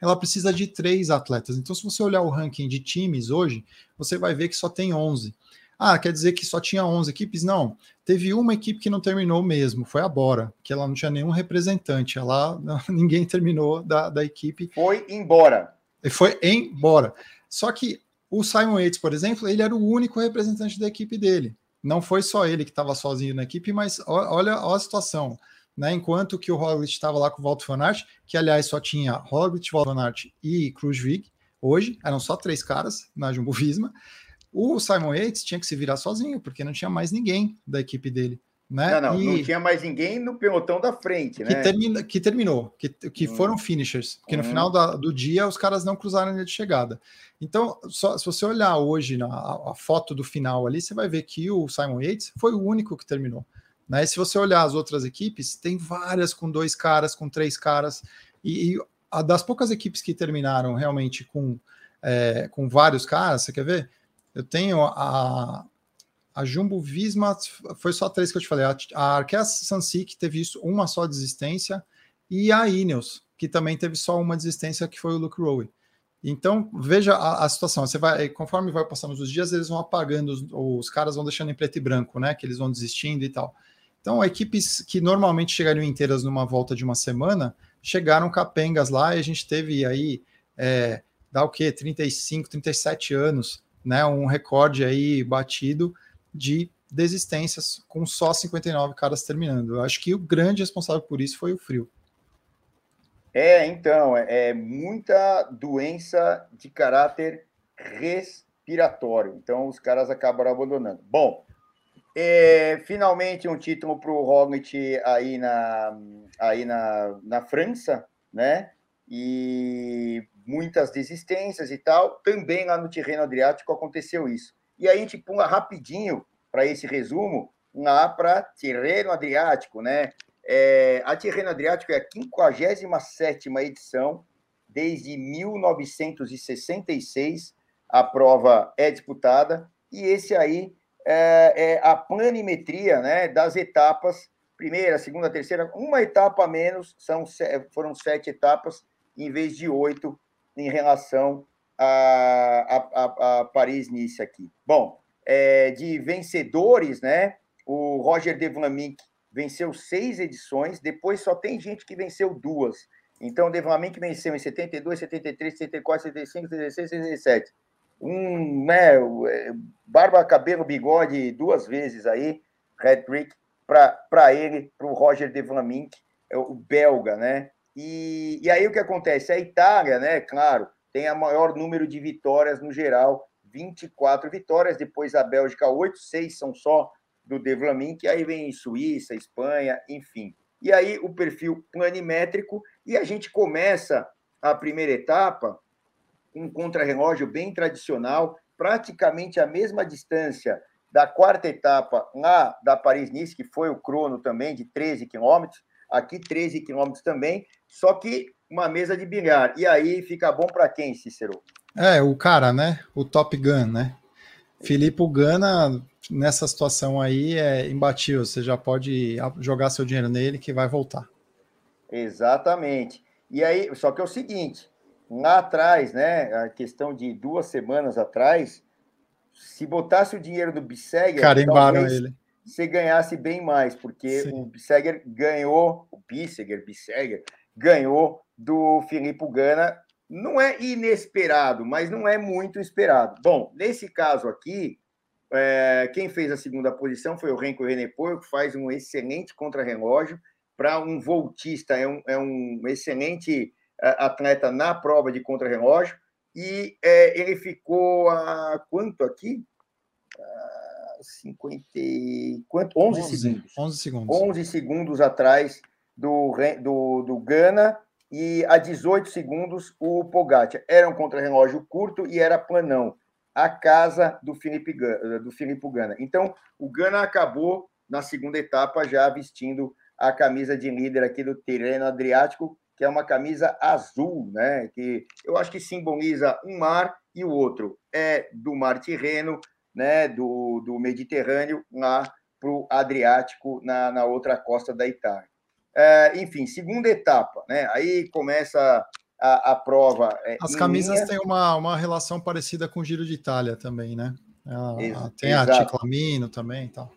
ela precisa de três atletas. Então, se você olhar o ranking de times hoje, você vai ver que só tem 11. Ah, quer dizer que só tinha 11 equipes? Não. Teve uma equipe que não terminou mesmo, foi a Bora, que ela não tinha nenhum representante. Ela, ninguém terminou da, da equipe. Foi embora. Ele foi embora. Só que o Simon Yates, por exemplo, ele era o único representante da equipe dele. não foi só ele que estava sozinho na equipe, mas olha, olha a situação. Né, enquanto que o Roglic estava lá com o Walter Van Aert, que aliás só tinha Roglic, Walter Van Aert e Krujvig, hoje eram só três caras na Jumbo Visma, o Simon Yates tinha que se virar sozinho, porque não tinha mais ninguém da equipe dele. Né? Não, não, e... não tinha mais ninguém no pelotão da frente, que né? Termina, que terminou, que, que hum. foram finishers, porque hum. no final da, do dia os caras não cruzaram a linha de chegada. Então, só, se você olhar hoje na a, a foto do final ali, você vai ver que o Simon Yates foi o único que terminou. Né? E se você olhar as outras equipes, tem várias com dois caras, com três caras, e, e a das poucas equipes que terminaram realmente com, é, com vários caras, você quer ver? Eu tenho a, a Jumbo Visma foi só três que eu te falei. A Arkea Sansi, que teve isso, uma só desistência, e a Ineos, que também teve só uma desistência, que foi o Luke Rowe. Então, veja a, a, situação. Você vai, conforme vai passando os dias, eles vão apagando, os, os, caras vão deixando em preto e branco, né? Que eles vão desistindo e tal. Então, equipes que normalmente chegariam inteiras numa volta de uma semana, chegaram capengas lá e a gente teve aí, é, dá o quê? 35, 37 anos, né? Um recorde aí batido de desistências, com só 59 caras terminando. Eu acho que o grande responsável por isso foi o frio. É, então, é, é muita doença de caráter respiratório. Então, os caras acabaram abandonando. Bom, é, finalmente um título para o Roglic aí, na, aí na, na França, né? E muitas desistências e tal. Também lá no terreno Adriático aconteceu isso. E aí a gente pula rapidinho para esse resumo lá para Tirreno Adriático, né? É, a Tirreno Adriático é a 57 edição, desde 1966 a prova é disputada, e esse aí é, é a planimetria né, das etapas, primeira, segunda, terceira, uma etapa a menos, são, foram sete etapas, em vez de oito em relação a, a, a Paris-Nice aqui. Bom, é, de vencedores, né? O Roger De Vlaminck venceu seis edições, depois só tem gente que venceu duas. Então, o De Vlaminck venceu em 72, 73, 74, 75, 76, 77. Um, né, é, barba, cabelo, bigode duas vezes aí, Red Trick, para ele, para o Roger De Vlaminck, é o belga, né? E, e aí o que acontece? A Itália, né, claro, tem a maior número de vitórias no geral, 24 vitórias, depois a Bélgica 8, 6 são só do Devlamin, que aí vem Suíça, Espanha, enfim. E aí o perfil planimétrico, e a gente começa a primeira etapa um contrarrelógio bem tradicional, praticamente a mesma distância da quarta etapa lá da Paris-Nice, que foi o crono também, de 13 quilômetros, aqui 13 quilômetros também, só que uma mesa de bilhar. E aí fica bom para quem, Cícero? É, o cara, né? O Top Gun, né? Filipe Gana, nessa situação aí, é imbatível. Você já pode jogar seu dinheiro nele que vai voltar. Exatamente. E aí, só que é o seguinte: lá atrás, né? A questão de duas semanas atrás, se botasse o dinheiro do Bissegger, carimbaram ele. Você ganhasse bem mais, porque Sim. o Bissegger ganhou, o Bissegger, Bissegger, ganhou do Filipe Gana não é inesperado, mas não é muito esperado. Bom, nesse caso aqui, é, quem fez a segunda posição foi o Renko Renepor, que faz um excelente contrarrelógio para um voltista, é um, é um excelente é, atleta na prova de contrarrelógio, e é, ele ficou a quanto aqui? Ah, 50 quanto? 11, 11 segundos. 11 segundos. 11 segundos atrás do, do, do Gana e a 18 segundos o Pogacar. Era um contra-relógio curto e era planão. A casa do Felipe, do Felipe Gana. Então, o Gana acabou na segunda etapa já vestindo a camisa de líder aqui do terreno Adriático, que é uma camisa azul, né? Que eu acho que simboliza um mar e o outro é do mar Tirreno, né? Do, do Mediterrâneo lá para o Adriático na, na outra costa da Itália. É, enfim, segunda etapa, né? Aí começa a, a prova. É, As camisas linha. têm uma, uma relação parecida com o Giro de Itália também, né? tem a Ticlamino também e tal.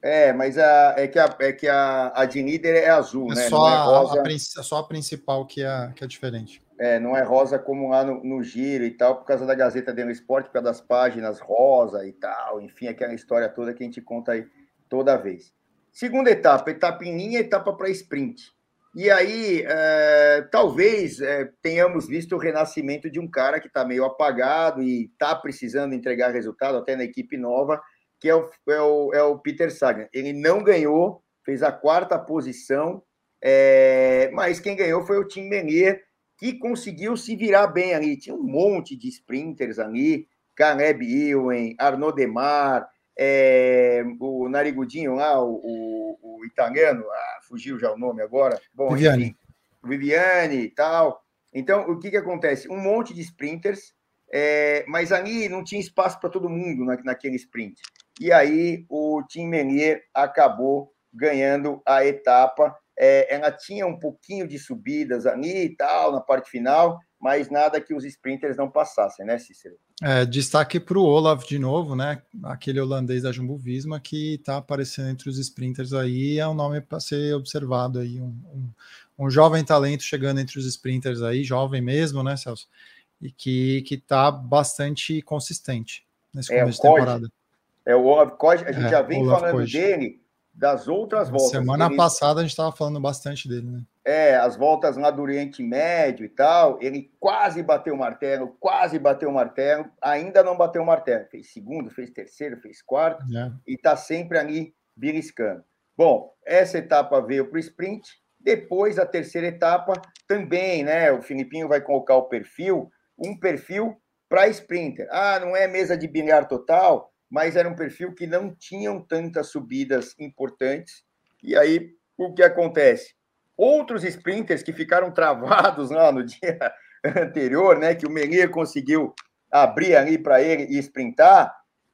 É, mas a, é que a, é que a, a de líder é azul, é né? Só, é. A, a, só a principal que é, que é diferente. É, não é rosa como lá no, no Giro e tal, por causa da Gazeta do Esporte, por causa das páginas rosa e tal, enfim, aquela história toda que a gente conta aí toda vez. Segunda etapa, etapa em linha, etapa para sprint. E aí, é, talvez é, tenhamos visto o renascimento de um cara que está meio apagado e está precisando entregar resultado até na equipe nova, que é o, é o, é o Peter Sagan. Ele não ganhou, fez a quarta posição, é, mas quem ganhou foi o Tim Menier, que conseguiu se virar bem ali. Tinha um monte de sprinters ali, Caleb Ewan, Arnaud Demar, é, o Narigudinho lá, o, o, o italiano, ah, fugiu já o nome agora. Bom, Viviane. Enfim, Viviane e tal. Então, o que, que acontece? Um monte de sprinters, é, mas ali não tinha espaço para todo mundo na, naquele sprint. E aí o Tim Menier acabou ganhando a etapa. É, ela tinha um pouquinho de subidas ali e tal, na parte final, mas nada que os sprinters não passassem, né, Cícero? É, destaque para o Olaf de novo, né? Aquele holandês da Jumbo Visma que está aparecendo entre os sprinters aí, é um nome para ser observado aí, um, um, um, jovem talento chegando entre os sprinters aí, jovem mesmo, né, Celso? E que está bastante consistente nesse é, começo de temporada. É o Olaf Koch, a gente é, já vem Olaf falando dele das outras voltas. Semana ele... passada a gente estava falando bastante dele, né? É, as voltas lá do Oriente Médio e tal, ele quase bateu o martelo, quase bateu o martelo, ainda não bateu o martelo. Fez segundo, fez terceiro, fez quarto é. e está sempre ali beliscando. Bom, essa etapa veio para o sprint. Depois, a terceira etapa, também, né? O Filipinho vai colocar o perfil, um perfil para sprinter. Ah, não é mesa de bilhar total, mas era um perfil que não tinham tantas subidas importantes. E aí, o que acontece? Outros sprinters que ficaram travados lá no dia anterior, né, que o Menier conseguiu abrir ali para ele e sprintar,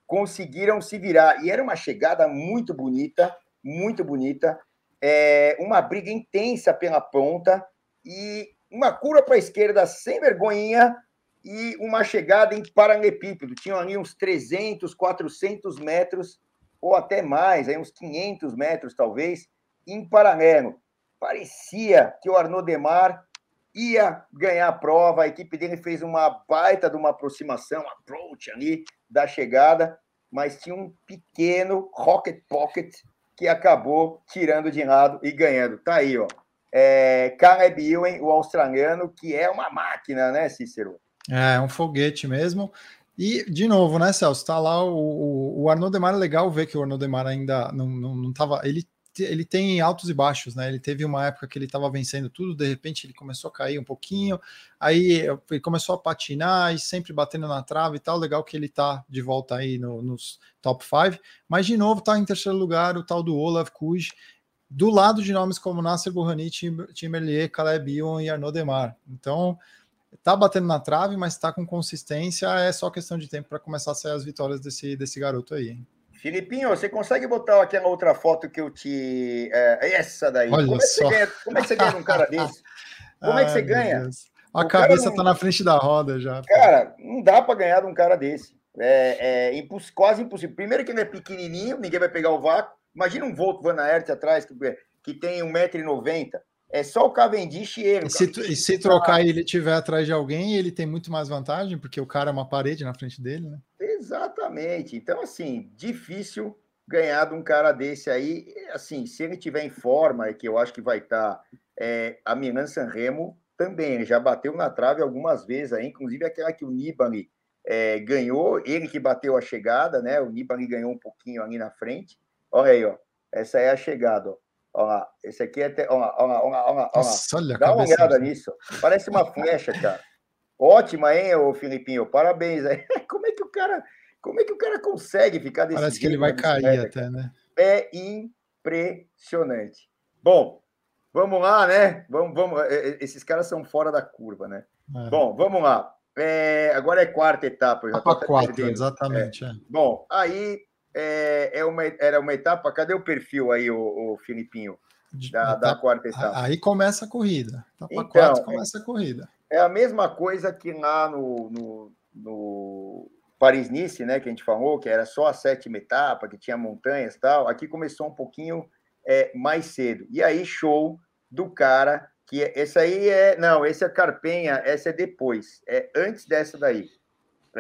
conseguiram se virar. E era uma chegada muito bonita, muito bonita. É, uma briga intensa pela ponta e uma cura para a esquerda sem vergonhinha e uma chegada em paralelepípedo. Tinham ali uns 300, 400 metros, ou até mais, aí uns 500 metros talvez, em paralelo. Parecia que o Arnaud Demar ia ganhar a prova, a equipe dele fez uma baita de uma aproximação, approach ali da chegada, mas tinha um pequeno rocket pocket que acabou tirando de lado e ganhando. Tá aí, ó. É, Caleb o australiano, que é uma máquina, né, Cícero? É, um foguete mesmo. E, de novo, né, Celso? Tá lá o, o, o Arnaud Demar, é legal ver que o Arnaud Demar ainda não, não, não tava. Ele, ele tem altos e baixos, né? Ele teve uma época que ele estava vencendo tudo, de repente ele começou a cair um pouquinho, aí ele começou a patinar e sempre batendo na trave e tal. Legal que ele tá de volta aí no, nos top 5, mas de novo tá em terceiro lugar o tal do Olaf Kuj, do lado de nomes como Nasser Burhani, Tim, Tim Merlier, Caleb Ewan e Arnaud Demar. Então tá batendo na trave, mas está com consistência. É só questão de tempo para começar a sair as vitórias desse, desse garoto aí. Hein? Filipinho, você consegue botar aquela outra foto que eu te. É, essa daí. Olha como, é só. Ganha, como é que você ganha um cara desse? Como é que você ganha? A o cabeça não... tá na frente da roda já. Cara, não dá para ganhar de um cara desse. É, é imposs... quase impossível. Primeiro que ele é pequenininho, ninguém vai pegar o vácuo. Imagina um Volto Van Aert atrás que, que tem 1,90m. É só o Cavendish e ele. E se, e se trocar e ele estiver atrás de alguém, ele tem muito mais vantagem, porque o cara é uma parede na frente dele, né? Exatamente. Então, assim, difícil ganhar de um cara desse aí. Assim, se ele tiver em forma, que eu acho que vai estar, tá, é, a Milan Sanremo também. Ele já bateu na trave algumas vezes aí, inclusive aquela que o Nibali é, ganhou, ele que bateu a chegada, né? O Nibali ganhou um pouquinho ali na frente. Olha aí, ó. Essa é a chegada, ó. Olha lá, esse aqui é. Te... Olha lá, olha lá, olha lá, olha Nossa, olha Dá uma olhada nisso. Parece uma flecha, cara. Ótima, hein, ô Filipinho? Parabéns aí. Como é que o cara. Como é que o cara consegue ficar desse Parece que ele vai cair até, né? É impressionante. Bom, vamos lá, né? Vamos, vamos. É, é, esses caras são fora da curva, né? É. Bom, vamos lá. É, agora é quarta etapa. Eu já quarta, exatamente. É. Bom, aí é, é uma, era uma etapa. Cadê o perfil aí, o, o Filipinho? Da, da, quarta etapa. Aí começa a corrida. Etapa então, quatro começa a corrida. É a mesma coisa que lá no, no, no Paris-Nice, né, que a gente falou, que era só a sétima etapa, que tinha montanhas e tal, aqui começou um pouquinho é, mais cedo. E aí, show do cara, que é, esse aí é. Não, esse é Carpenha, essa é depois, é antes dessa daí.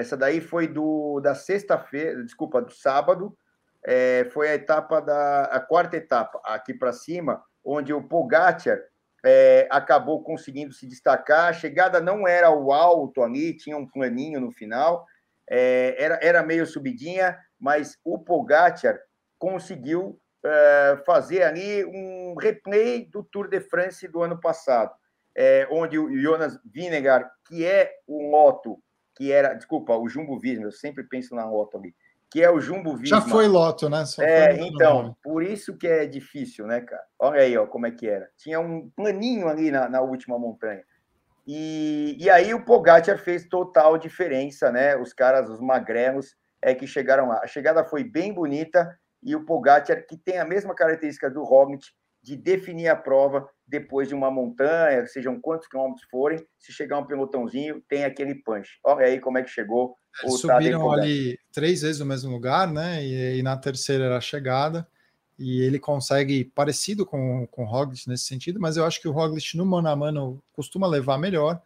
Essa daí foi do da sexta-feira, desculpa, do sábado, é, foi a etapa da a quarta etapa, aqui para cima, onde o Pogacar é, acabou conseguindo se destacar. A chegada não era o alto ali, tinha um planinho no final, é, era, era meio subidinha, mas o Pogacar conseguiu é, fazer ali um replay do Tour de France do ano passado, é, onde o Jonas Vinegar, que é o Loto, que era, desculpa, o Jumbo Visma, eu sempre penso na Loto ali, que é o Jumbo Visma. Já foi Loto, né? Só é, então, por isso que é difícil, né, cara? Olha aí, ó, como é que era. Tinha um planinho ali na, na última montanha. E, e aí o Pogacar fez total diferença, né? Os caras, os magrelos, é que chegaram lá. A chegada foi bem bonita e o Pogacar, que tem a mesma característica do Roglic, de definir a prova depois de uma montanha, sejam quantos quilômetros forem, se chegar um pelotãozinho, tem aquele punch. Olha aí como é que chegou o Subiram ali três vezes no mesmo lugar, né? E, e, na terceira era a chegada. E ele consegue, parecido com, com o Roglic nesse sentido, mas eu acho que o Roglic no mano a mano costuma levar melhor.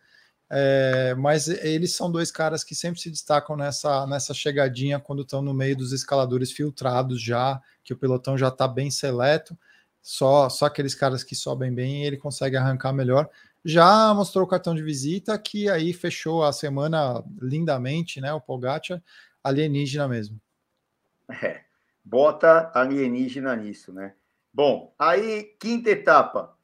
É, mas eles são dois caras que sempre se destacam nessa, nessa chegadinha quando estão no meio dos escaladores filtrados já, que o pelotão já está bem seleto só, só aqueles caras que sobem bem ele consegue arrancar melhor. Já mostrou o cartão de visita, que aí fechou a semana lindamente, né? O Pogacar, alienígena mesmo. É, bota alienígena nisso, né? Bom, aí, quinta etapa.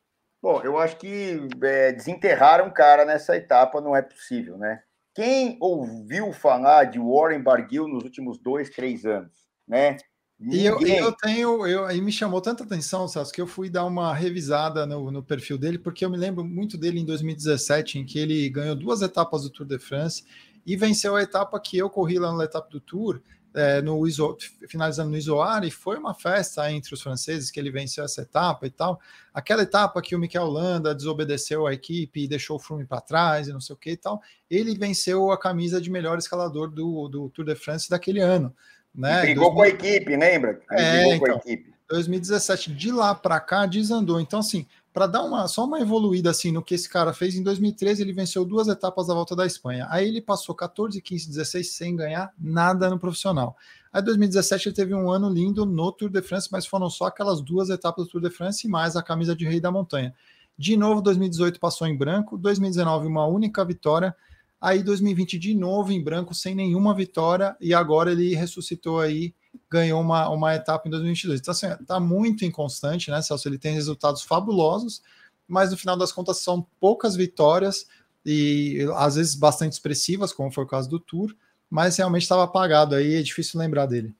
Bom, eu acho que é, desenterrar um cara nessa etapa não é possível, né? Quem ouviu falar de Warren Barguil nos últimos dois, três anos, né? E eu, eu, tenho, eu, aí me chamou tanta atenção, Celso, que eu fui dar uma revisada no, no, perfil dele, porque eu me lembro muito dele em 2017, em que ele ganhou duas etapas do Tour de France e venceu a etapa que eu corri lá na etapa do Tour, é, no Iso, finalizando no Isoar, e foi uma festa entre os franceses que ele venceu essa etapa e tal. Aquela etapa que o Mikel Landa desobedeceu a equipe e deixou o Froome para trás e não sei o que e tal, ele venceu a camisa de melhor escalador do, do Tour de France daquele ano. Né? E brigou 2000... com a equipe, lembra? é, então, 2017, de lá para cá, desandou. Então, assim, para dar uma só uma evoluída assim no que esse cara fez, em 2013 ele venceu duas etapas da volta da Espanha. Aí ele passou 14, 15, 16 sem ganhar nada no profissional. Aí 2017 ele teve um ano lindo no Tour de France, mas foram só aquelas duas etapas do Tour de France e mais a camisa de rei da montanha. De novo, 2018 passou em branco, 2019 uma única vitória, Aí 2020 de novo em branco, sem nenhuma vitória, e agora ele ressuscitou aí, ganhou uma, uma etapa em 2022. Então, assim, tá muito inconstante, né, Celso? Ele tem resultados fabulosos, mas no final das contas são poucas vitórias e às vezes bastante expressivas, como foi o caso do Tour, mas realmente estava apagado aí, é difícil lembrar dele.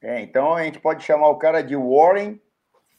É, então a gente pode chamar o cara de Warren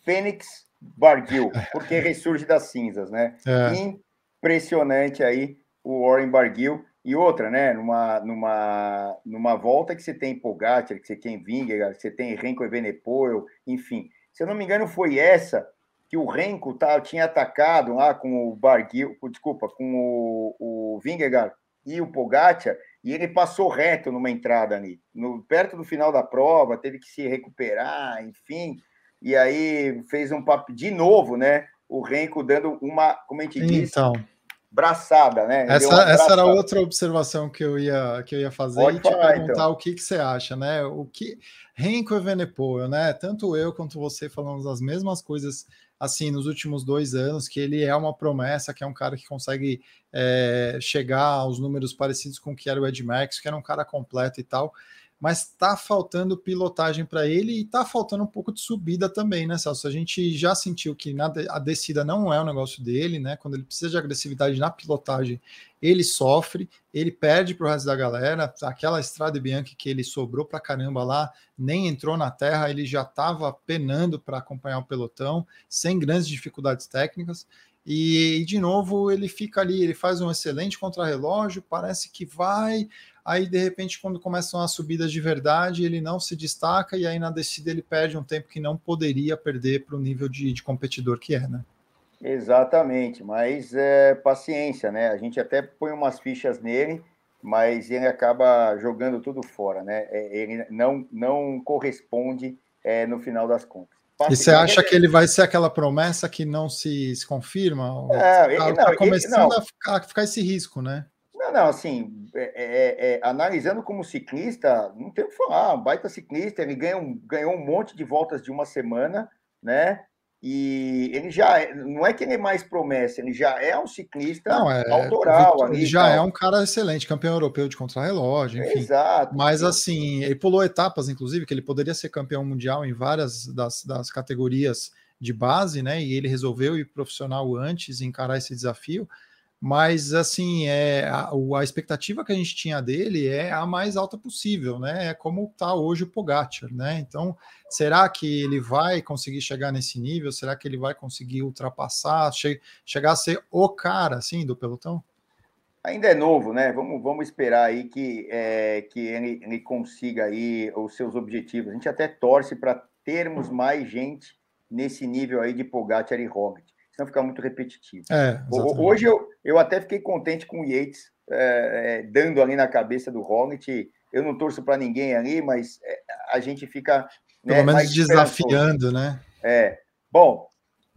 Phoenix Barguil, porque ressurge das cinzas, né? É. Impressionante aí o Warren Barguil. E outra, né? Numa, numa, numa volta que você tem Pogacar, que você tem Vingegaard, que você tem Renko Evenepoel, enfim. Se eu não me engano, foi essa que o Renko tá, tinha atacado lá com o Barguil, desculpa, com o, o Vingegaard e o Pogacar, e ele passou reto numa entrada ali, no, perto do final da prova, teve que se recuperar, enfim, e aí fez um papo de novo, né? O Renko dando uma, como a gente então. disse, braçada, né? Essa, essa era outra observação que eu ia, que eu ia fazer Pode e te falar, perguntar então. o que, que você acha, né? O que Renko Evenepoel, né? Tanto eu quanto você falamos as mesmas coisas assim nos últimos dois anos, que ele é uma promessa, que é um cara que consegue é, chegar aos números parecidos com o que era o Ed Max, que era um cara completo e tal mas tá faltando pilotagem para ele e tá faltando um pouco de subida também, né, Celso? A gente já sentiu que na, a descida não é o negócio dele, né? Quando ele precisa de agressividade na pilotagem, ele sofre, ele perde para o resto da galera. Aquela estrada Bianchi que ele sobrou para caramba lá, nem entrou na terra, ele já estava penando para acompanhar o pelotão, sem grandes dificuldades técnicas. E, e, de novo ele fica ali, ele faz um excelente contrarrelógio, parece que vai, aí de repente, quando começam as subidas de verdade, ele não se destaca, e aí na descida ele perde um tempo que não poderia perder para o nível de, de, competidor que é, né? Exatamente, mas é, paciência, né? A gente até põe umas fichas nele, mas ele acaba jogando tudo fora, né? É, ele não, não corresponde é, no final das contas. E você acha que ele vai ser aquela promessa que não se, se confirma? É, está tá começando a ficar, a ficar, esse risco, né? Não, não, assim, é, é, é, analisando como ciclista, não tem o que falar, um baita ciclista, ele ganha um, ganhou um monte de voltas de uma semana, né? E ele já é, não é que ele é mais promessa, ele já é um ciclista não, é, autoral. Ele já é um cara excelente, campeão europeu de contrarrelógio, enfim. Exato. Mas assim, ele pulou etapas, inclusive, que ele poderia ser campeão mundial em várias das, das categorias de base, né? E ele resolveu ir profissional antes encarar esse desafio. Mas, assim, é, a, a, expectativa que a gente tinha dele é a mais alta possível, né? É como está hoje o Pogacar, né? Então, será que ele vai conseguir chegar nesse nível? Será que ele vai conseguir ultrapassar, che chegar a ser o cara, assim, do pelotão? Ainda é novo, né? Vamos, vamos esperar aí que, é, que ele, ele consiga aí os seus objetivos. A gente até torce para termos mais gente nesse nível aí de Pogacar e Roglic senão fica muito repetitivo. É, Hoje eu, eu até fiquei contente com o Yates é, é, dando ali na cabeça do Hornet. Eu não torço para ninguém ali, mas é, a gente fica. Né, Pelo menos desafiando, né? É. Bom,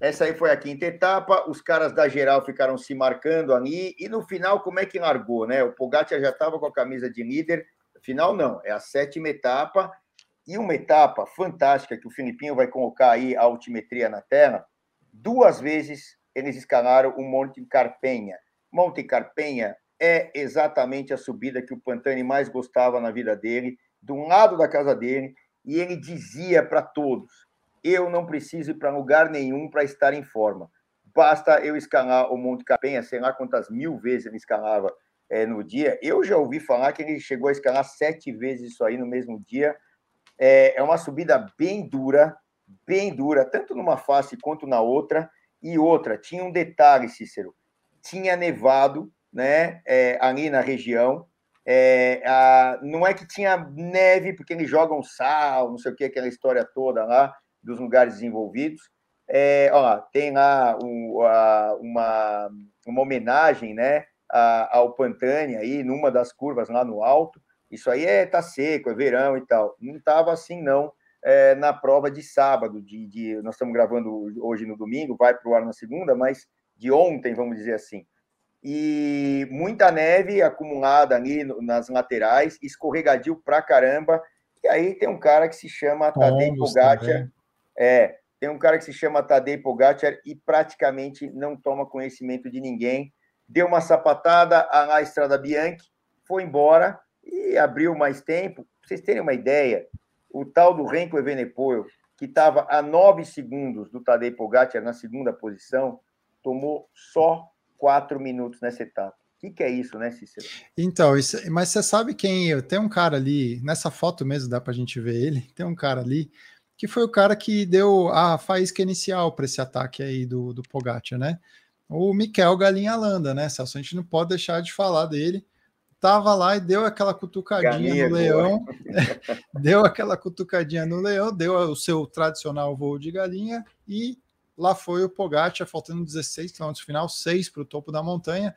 essa aí foi a quinta etapa. Os caras da geral ficaram se marcando ali. E no final, como é que largou, né? O Pogacar já estava com a camisa de líder. Final, não. É a sétima etapa. E uma etapa fantástica que o Filipinho vai colocar aí a altimetria na tela Duas vezes eles escalaram o Monte Carpenha. Monte Carpenha é exatamente a subida que o Pantani mais gostava na vida dele, do lado da casa dele, e ele dizia para todos: eu não preciso ir para lugar nenhum para estar em forma. Basta eu escalar o Monte Carpenha, sei lá quantas mil vezes ele escalava é, no dia. Eu já ouvi falar que ele chegou a escalar sete vezes isso aí no mesmo dia. É, é uma subida bem dura, bem dura, tanto numa face quanto na outra. E outra, tinha um detalhe, Cícero, tinha nevado, né, é, ali na região. É, a, não é que tinha neve, porque eles jogam sal, não sei o que, aquela história toda lá dos lugares desenvolvidos. É, ó, tem lá um, a, uma, uma homenagem, né, a, ao Pantani aí, numa das curvas lá no alto. Isso aí é tá seco, é verão e tal. Não estava assim, não é, na prova de sábado. De, de, nós estamos gravando hoje no domingo, vai para o ar na segunda, mas de ontem, vamos dizer assim. E muita neve acumulada ali nas laterais, escorregadio pra caramba. E aí tem um cara que se chama Tadej Pogacar. É, tem um cara que se chama Tadej Pogacar e praticamente não toma conhecimento de ninguém. Deu uma sapatada à Estrada Bianchi, foi embora e abriu mais tempo. Pra vocês terem uma ideia, o tal do Renko Evenepoel, que estava a nove segundos do Tadej Pogacar na segunda posição, tomou só quatro minutos nessa etapa. O que, que, é isso, né, Cícero? Então, isso, mas você sabe quem. Tem um cara ali, nessa foto mesmo dá para a gente ver ele. Tem um cara ali que foi o cara que deu a faísca inicial para esse ataque aí do, do Pogacar, né? O Mikel Galinha Landa, né, Celso? A gente não pode deixar de falar dele tava lá e deu aquela cutucadinha no leão, deu aquela cutucadinha no leão, deu o seu tradicional voo de galinha e lá foi o Pogacar, faltando 16 km final, 6 para o topo da montanha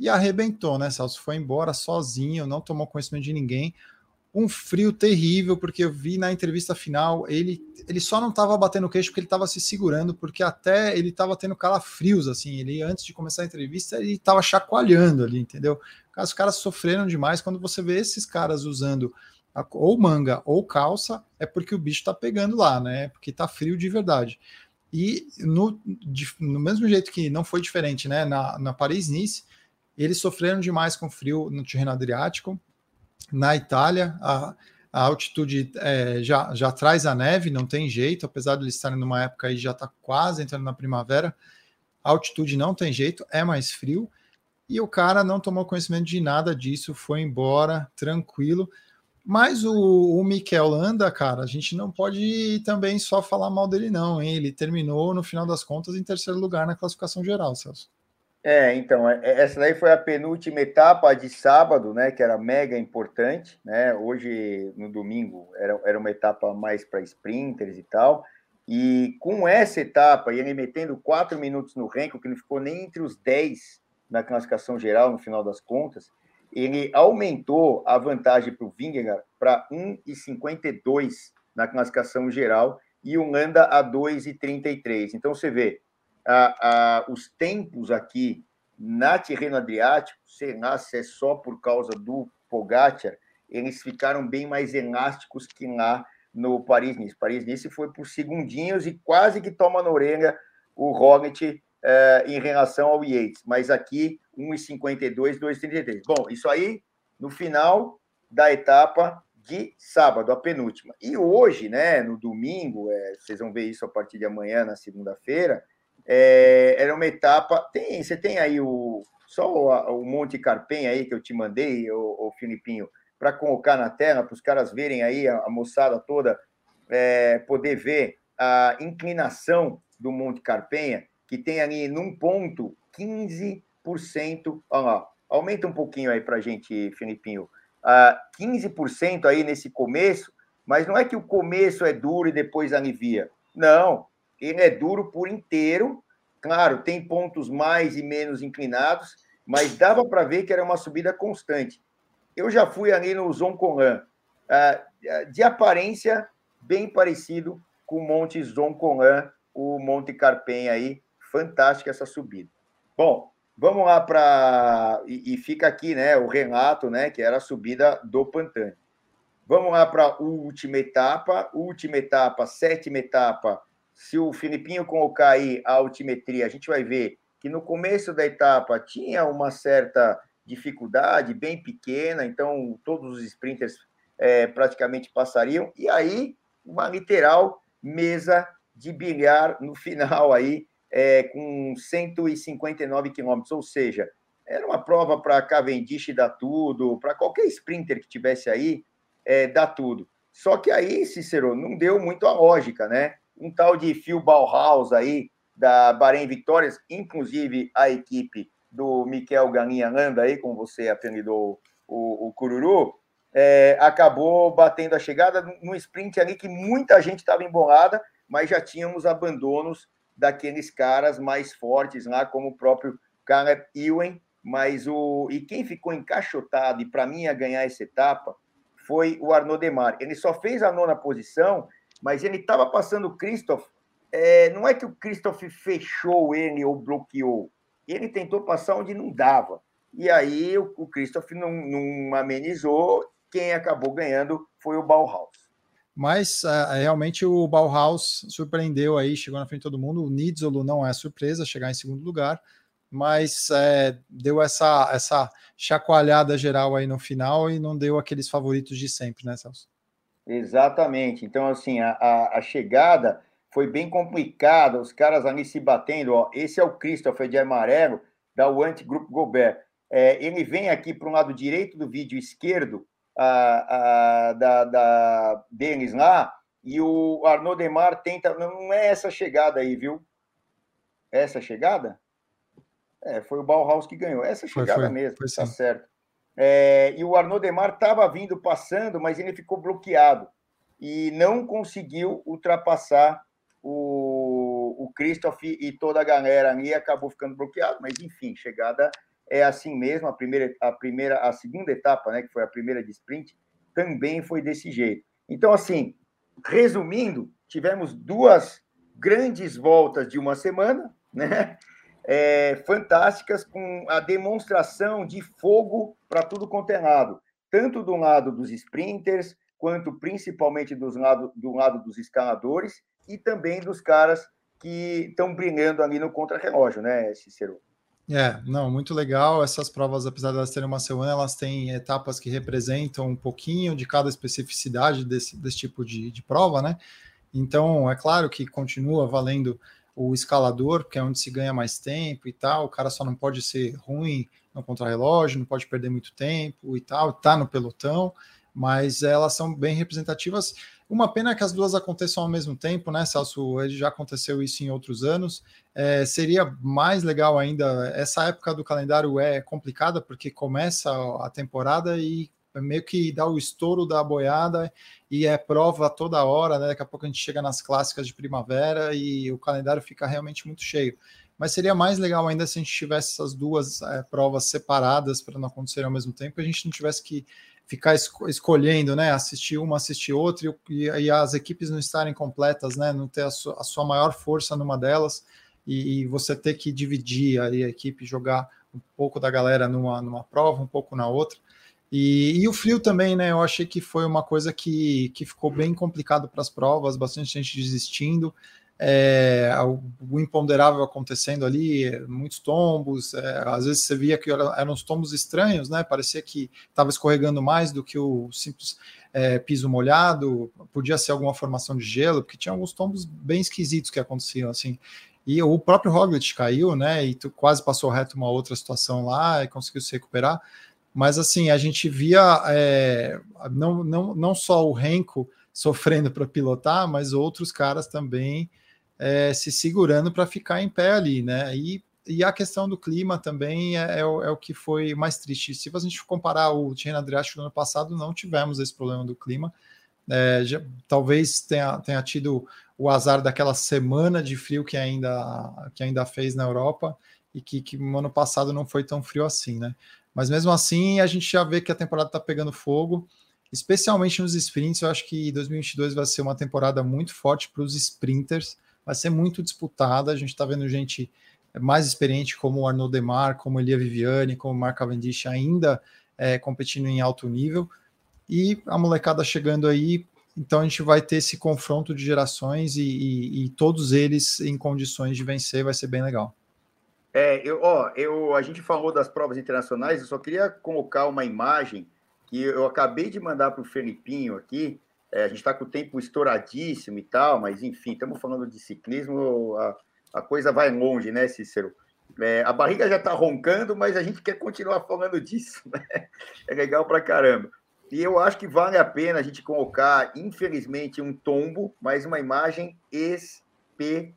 e arrebentou, né, Celso? Foi embora sozinho, não tomou conhecimento de ninguém. Um frio terrível, porque eu vi na entrevista final, ele, ele só não estava batendo queixo porque ele estava se segurando, porque até ele estava tendo calafrios, assim, ele antes de começar a entrevista, ele estava chacoalhando ali, entendeu? Os caras sofreram demais. Quando você vê esses caras usando ou manga ou calça, é porque o bicho tá pegando lá, né? Porque tá frio de verdade. E no, no mesmo jeito que não foi diferente, né? Na, na Paris-Nice, eles sofreram demais com frio no Tirreno Adriático. Na Itália, a, a altitude é, já, já traz a neve, não tem jeito, apesar de eles estarem numa época aí já está quase entrando na primavera. A altitude não tem jeito, é mais frio. E o cara não tomou conhecimento de nada disso, foi embora, tranquilo. Mas o, o Mikel Landa, cara, a gente não pode também só falar mal dele, não, hein? Ele terminou, no final das contas, em terceiro lugar na classificação geral, Celso. É, então, é, é, essa daí foi a penúltima etapa de sábado, né? Que era mega importante, né? Hoje, no domingo, era, era uma etapa mais para sprinters e tal. E com essa etapa, e ele metendo quatro minutos no ranking, que não ficou nem entre os 10 na classificação geral, no final das contas, ele aumentou a vantagem para o Vingegaard para 1,52 na classificação geral e o Landa a 2,33. Então você vê a, a, os tempos aqui na Tirreno Adriático, sei lá se é só por causa do Pogacar, eles ficaram bem mais elásticos que lá no Paris-Nice. Paris-Nice foi por segundinhos e quase que toma na orelha o Roglic eh, em relação ao Yates. Mas aqui, 1,52, 2,33. Bom, isso aí no final da etapa de sábado, a penúltima. E hoje, né, no domingo, é, vocês vão ver isso a partir de amanhã, na segunda-feira, é, era uma etapa. Tem, você tem aí o só o, o Monte Carpen aí que eu te mandei, o, o Filipinho, para colocar na tela, para os caras verem aí, a, a moçada toda, é, poder ver a inclinação do Monte Carpenha, que tem ali num ponto 15%. Olha lá, aumenta um pouquinho aí para a gente, Filipinho. Uh, 15% aí nesse começo, mas não é que o começo é duro e depois alivia. Não, ele é duro por inteiro. Claro, tem pontos mais e menos inclinados, mas dava para ver que era uma subida constante. Eu já fui ali no Zoncolan, ah, de aparência bem parecido com o Monte Zoncolan, o Monte Carpen aí, fantástica essa subida. Bom, vamos lá para e, e, fica aqui, né, o Renato, né, que era a subida do Pantani. Vamos lá para a última etapa, última etapa, sétima etapa. Se o Filipinho colocar aí a altimetria, a gente vai ver que no começo da etapa tinha uma certa dificuldade bem pequena, então todos os sprinters é, praticamente passariam, e aí uma literal mesa de bilhar no final aí, é, com 159 quilômetros, ou seja, era uma prova para Cavendish dar tudo, para qualquer sprinter que tivesse aí, é, dar tudo. Só que aí, Cícero, não deu muito a lógica, né? Um tal de Phil Bauhaus aí, da Bahrein Vitórias, inclusive a equipe do Miquel Galinha Landa aí, como você apelidou o, o Cururu, é, acabou batendo a chegada num sprint ali que muita gente estava embolada, mas já tínhamos abandonos daqueles caras mais fortes lá, como o próprio Caleb Ewan, mas o e quem ficou encaixotado e para mim ia ganhar essa etapa foi o Arnaud Demar. Ele só fez a nona posição, mas ele estava passando o Christoph. É, não é que o Christoph fechou ele ou bloqueou, ele tentou passar onde não dava. E aí o, o Christoph não, não amenizou. Quem acabou ganhando foi o Bauhaus. Mas uh, realmente o Bauhaus surpreendeu aí, chegou na frente de todo mundo. O Nidzolo não é surpresa chegar em segundo lugar, mas é, deu essa, essa chacoalhada geral aí no final e não deu aqueles favoritos de sempre, né, Celso? Exatamente. Então, assim, a, a, a chegada foi bem complicado, os caras ali se batendo. Ó. Esse é o Christopher de amarelo, da Want Grupo Gobert. É, ele vem aqui para o lado direito do vídeo esquerdo da, da, deles lá, e o Arnaud Demar tenta. Não é essa chegada aí, viu? Essa chegada? É, foi o Bauhaus que ganhou. Essa chegada foi, foi, mesmo, foi tá certo. É, e o Arnaud Demar estava vindo passando, mas ele ficou bloqueado e não conseguiu ultrapassar o, o Christoph e toda a galera ali acabou ficando bloqueado, mas enfim, chegada é assim mesmo, a primeira, a primeira, a segunda etapa, né, que foi a primeira de sprint, também foi desse jeito. Então, assim, resumindo, tivemos duas grandes voltas de uma semana, né? É, fantásticas, com a demonstração de fogo para tudo quanto é lado, tanto do lado dos sprinters, quanto principalmente dos lado, do lado dos escaladores, e também dos caras que estão brilhando ali no contrarrelógio, né, Cícero? É, não, muito legal. Essas provas, apesar de elas terem uma semana, elas têm etapas que representam um pouquinho de cada especificidade desse, desse tipo de, de prova, né? Então, é claro que continua valendo o escalador, que é onde se ganha mais tempo e tal. O cara só não pode ser ruim no contrarrelógio, não pode perder muito tempo e tal, tá no pelotão, mas elas são bem representativas uma pena que as duas aconteçam ao mesmo tempo, né, Celso? Já aconteceu isso em outros anos. É, seria mais legal ainda. Essa época do calendário é complicada porque começa a temporada e meio que dá o estouro da boiada e é prova toda hora, né? Daqui a pouco a gente chega nas clássicas de primavera e o calendário fica realmente muito cheio. mas seria mais legal ainda se a gente tivesse essas duas é, provas separadas para não acontecer ao mesmo tempo, a gente não tivesse que ficar escolhendo, né? Assistir uma, assistir outra, e, e, as equipes não estarem completas, né? Não ter a, su a sua maior força numa delas, e, e, você ter que dividir aí a equipe, jogar um pouco da galera numa, numa prova, um pouco na outra. E, e, o frio também, né? Eu achei que foi uma coisa que, que ficou bem complicado para as provas, bastante gente desistindo é, o imponderável acontecendo ali, muitos tombos, é, às vezes você via que eram uns tombos estranhos, né? Parecia que estava escorregando mais do que o simples é, piso molhado, podia ser alguma formação de gelo, porque tinha alguns tombos bem esquisitos que aconteciam assim. E o próprio Roglic caiu, né? E quase passou reto uma outra situação lá e conseguiu se recuperar. Mas assim, a gente via é, não, não, não só o Renko sofrendo para pilotar, mas outros caras também é, se segurando para ficar em pé ali, né? E, e a questão do clima também é, é, o, é, o, que foi mais triste. Se a gente comparar o Tirreno Adriático do ano passado, não tivemos esse problema do clima. É, já, talvez tenha, tenha tido o azar daquela semana de frio que ainda, que ainda fez na Europa e que, que no ano passado não foi tão frio assim, né? Mas mesmo assim, a gente já vê que a temporada está pegando fogo, especialmente nos sprints. Eu acho que 2022 vai ser uma temporada muito forte para os sprinters vai ser muito disputada. A gente está vendo gente mais experiente como o Arnaud Demar, como Elia Viviane, como o Mark Cavendish ainda é, competindo em alto nível. E a molecada chegando aí, então a gente vai ter esse confronto de gerações e, e, e todos eles em condições de vencer, vai ser bem legal. É, eu, ó, eu, a gente falou das provas internacionais, eu só queria colocar uma imagem que eu acabei de mandar para o Felipinho aqui, é, a gente está com o tempo estouradíssimo e tal, mas enfim, estamos falando de ciclismo, a, a coisa vai longe, né, Cícero? É, a barriga já está roncando, mas a gente quer continuar falando disso, né? É legal pra caramba. E eu acho que vale a pena a gente colocar, infelizmente, um tombo, mas uma imagem espetacular.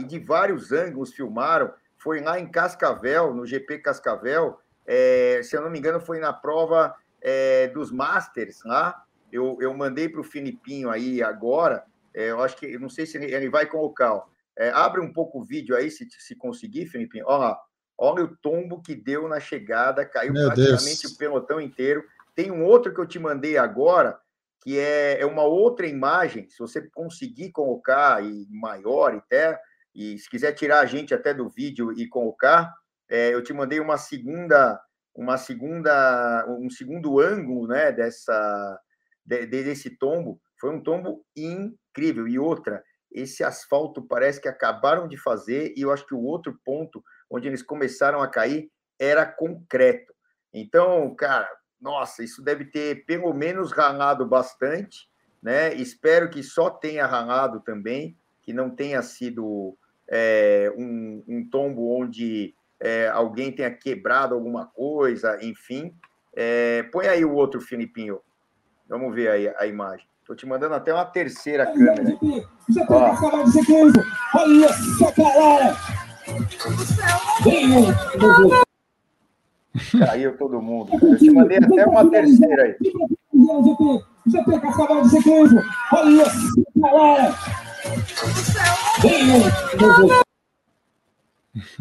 E de vários ângulos filmaram. Foi lá em Cascavel, no GP Cascavel. É, se eu não me engano, foi na prova é, dos Masters lá eu, eu mandei para o Filipinho aí agora, é, eu acho que, eu não sei se ele, ele vai colocar, é, abre um pouco o vídeo aí, se, se conseguir, Filipinho, olha lá, olha o tombo que deu na chegada, caiu Meu praticamente Deus. o pelotão inteiro, tem um outro que eu te mandei agora, que é, é uma outra imagem, se você conseguir colocar e maior até, e se quiser tirar a gente até do vídeo e colocar, é, eu te mandei uma segunda, uma segunda, um segundo ângulo, né, dessa de, desse tombo, foi um tombo incrível. E outra, esse asfalto parece que acabaram de fazer, e eu acho que o outro ponto onde eles começaram a cair era concreto. Então, cara, nossa, isso deve ter pelo menos ralado bastante, né? Espero que só tenha ralado também, que não tenha sido é, um, um, tombo onde é, alguém tenha quebrado alguma coisa, enfim. É, põe aí o outro, Filipinho. Vamos ver aí a imagem. Estou te mandando até uma terceira câmera. Você pode acabar de ser Olha só, galera! Caiu todo mundo. Eu te mandei até uma terceira aí. De Olha!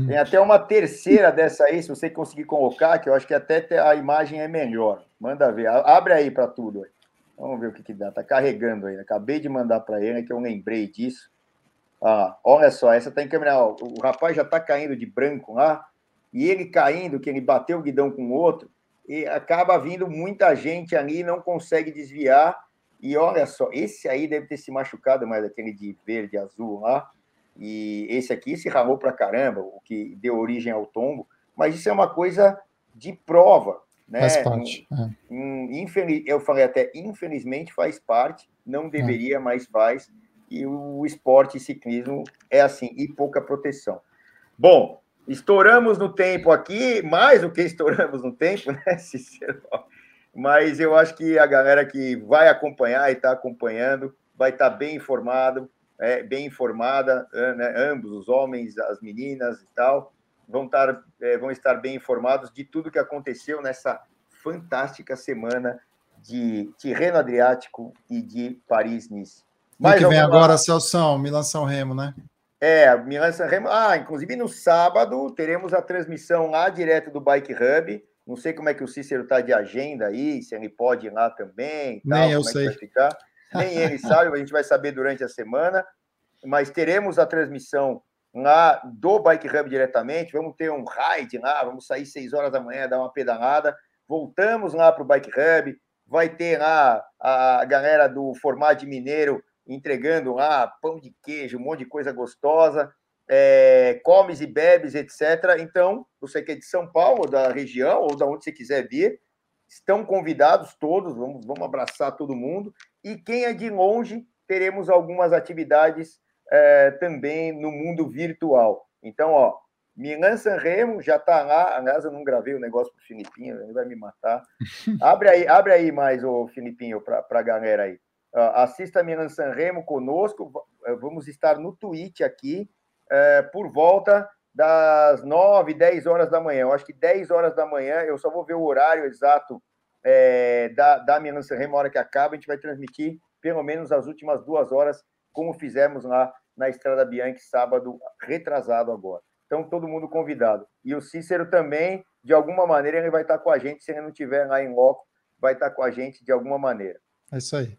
Tem até uma terceira dessa aí, se você conseguir colocar, que eu acho que até a imagem é melhor. Manda ver. Abre aí para tudo. Vamos ver o que, que dá. Tá carregando aí. Acabei de mandar para ele, que eu lembrei disso. Ah, olha só, essa tá em câmera. o rapaz já tá caindo de branco lá, e ele caindo, que ele bateu o guidão com o outro, e acaba vindo muita gente ali, não consegue desviar. E olha só, esse aí deve ter se machucado mais aquele de verde azul lá. E esse aqui se ralou para caramba, o que deu origem ao tombo. Mas isso é uma coisa de prova, né? Faz parte. Um, é. infeliz, eu falei até, infelizmente faz parte, não deveria, é. mas faz. E o esporte e ciclismo é assim, e pouca proteção. Bom, estouramos no tempo aqui, mais do que estouramos no tempo, né, Cicero? Mas eu acho que a galera que vai acompanhar e está acompanhando vai estar tá bem informado é, bem informada, é, né, ambos, os homens, as meninas e tal, vão estar, é, vão estar bem informados de tudo que aconteceu nessa fantástica semana de Tirreno Adriático e de Paris-Nice. Mas que vem agora, Celção, Milan São Remo, né? É, Milan Sanremo. Ah, inclusive no sábado teremos a transmissão lá direto do Bike Hub. Não sei como é que o Cícero está de agenda aí, se ele pode ir lá também. Tal, Nem eu é sei. Nem ele sabe, a gente vai saber durante a semana. Mas teremos a transmissão lá do Bike Hub diretamente. Vamos ter um ride lá, vamos sair 6 horas da manhã, dar uma pedalada. Voltamos lá para o Bike Hub. Vai ter lá a galera do Formato Mineiro entregando lá pão de queijo, um monte de coisa gostosa. É, comes e bebes, etc. Então, você que é de São Paulo, da região, ou da onde você quiser vir, estão convidados todos, vamos, vamos abraçar todo mundo. E quem é de longe, teremos algumas atividades é, também no mundo virtual. Então, ó, Milan Sanremo já está lá. Aliás, eu não gravei o negócio para o Filipinho, ele vai me matar. Abre aí, abre aí mais, o Filipinho, para a galera aí. Uh, assista Milan Sanremo conosco. Vamos estar no Twitch aqui uh, por volta das 9, 10 horas da manhã. Eu acho que 10 horas da manhã, eu só vou ver o horário exato é, da, da Milan Sanremo, a hora que acaba. A gente vai transmitir pelo menos as últimas duas horas, como fizemos lá na Estrada Bianchi, sábado retrasado agora. Então, todo mundo convidado. E o Cícero também, de alguma maneira, ele vai estar com a gente. Se ele não estiver lá em loco, vai estar com a gente de alguma maneira. É isso aí.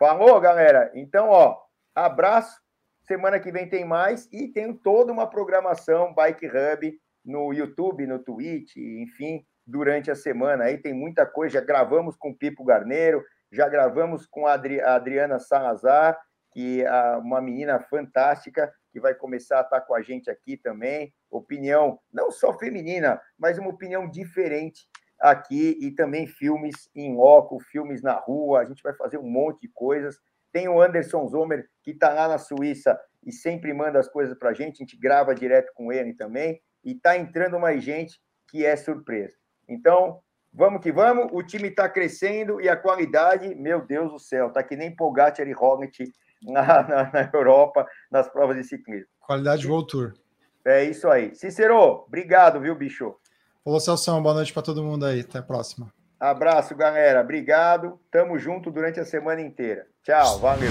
Falou, galera? Então, ó, abraço. Semana que vem tem mais e tem toda uma programação Bike Hub no YouTube, no Twitch, enfim, durante a semana. Aí tem muita coisa. Já gravamos com o Pipo Garneiro, já gravamos com a Adriana Salazar que é uma menina fantástica que vai começar a estar com a gente aqui também. Opinião não só feminina, mas uma opinião diferente aqui e também filmes em loco, filmes na rua. A gente vai fazer um monte de coisas. Tem o Anderson Zomer, que está lá na Suíça e sempre manda as coisas para a gente. A gente grava direto com ele também. E está entrando mais gente que é surpresa. Então, vamos que vamos. O time está crescendo e a qualidade, meu Deus do céu, está que nem Pogacar e Roglic na, na, na, Europa nas provas de ciclismo. Qualidade World Tour. É isso aí. Cícero, obrigado, viu, bicho? Falou, Celso, boa noite para todo mundo aí. Até a próxima. Abraço, galera. Obrigado. Tamo junto durante a semana inteira. Tchau, valeu.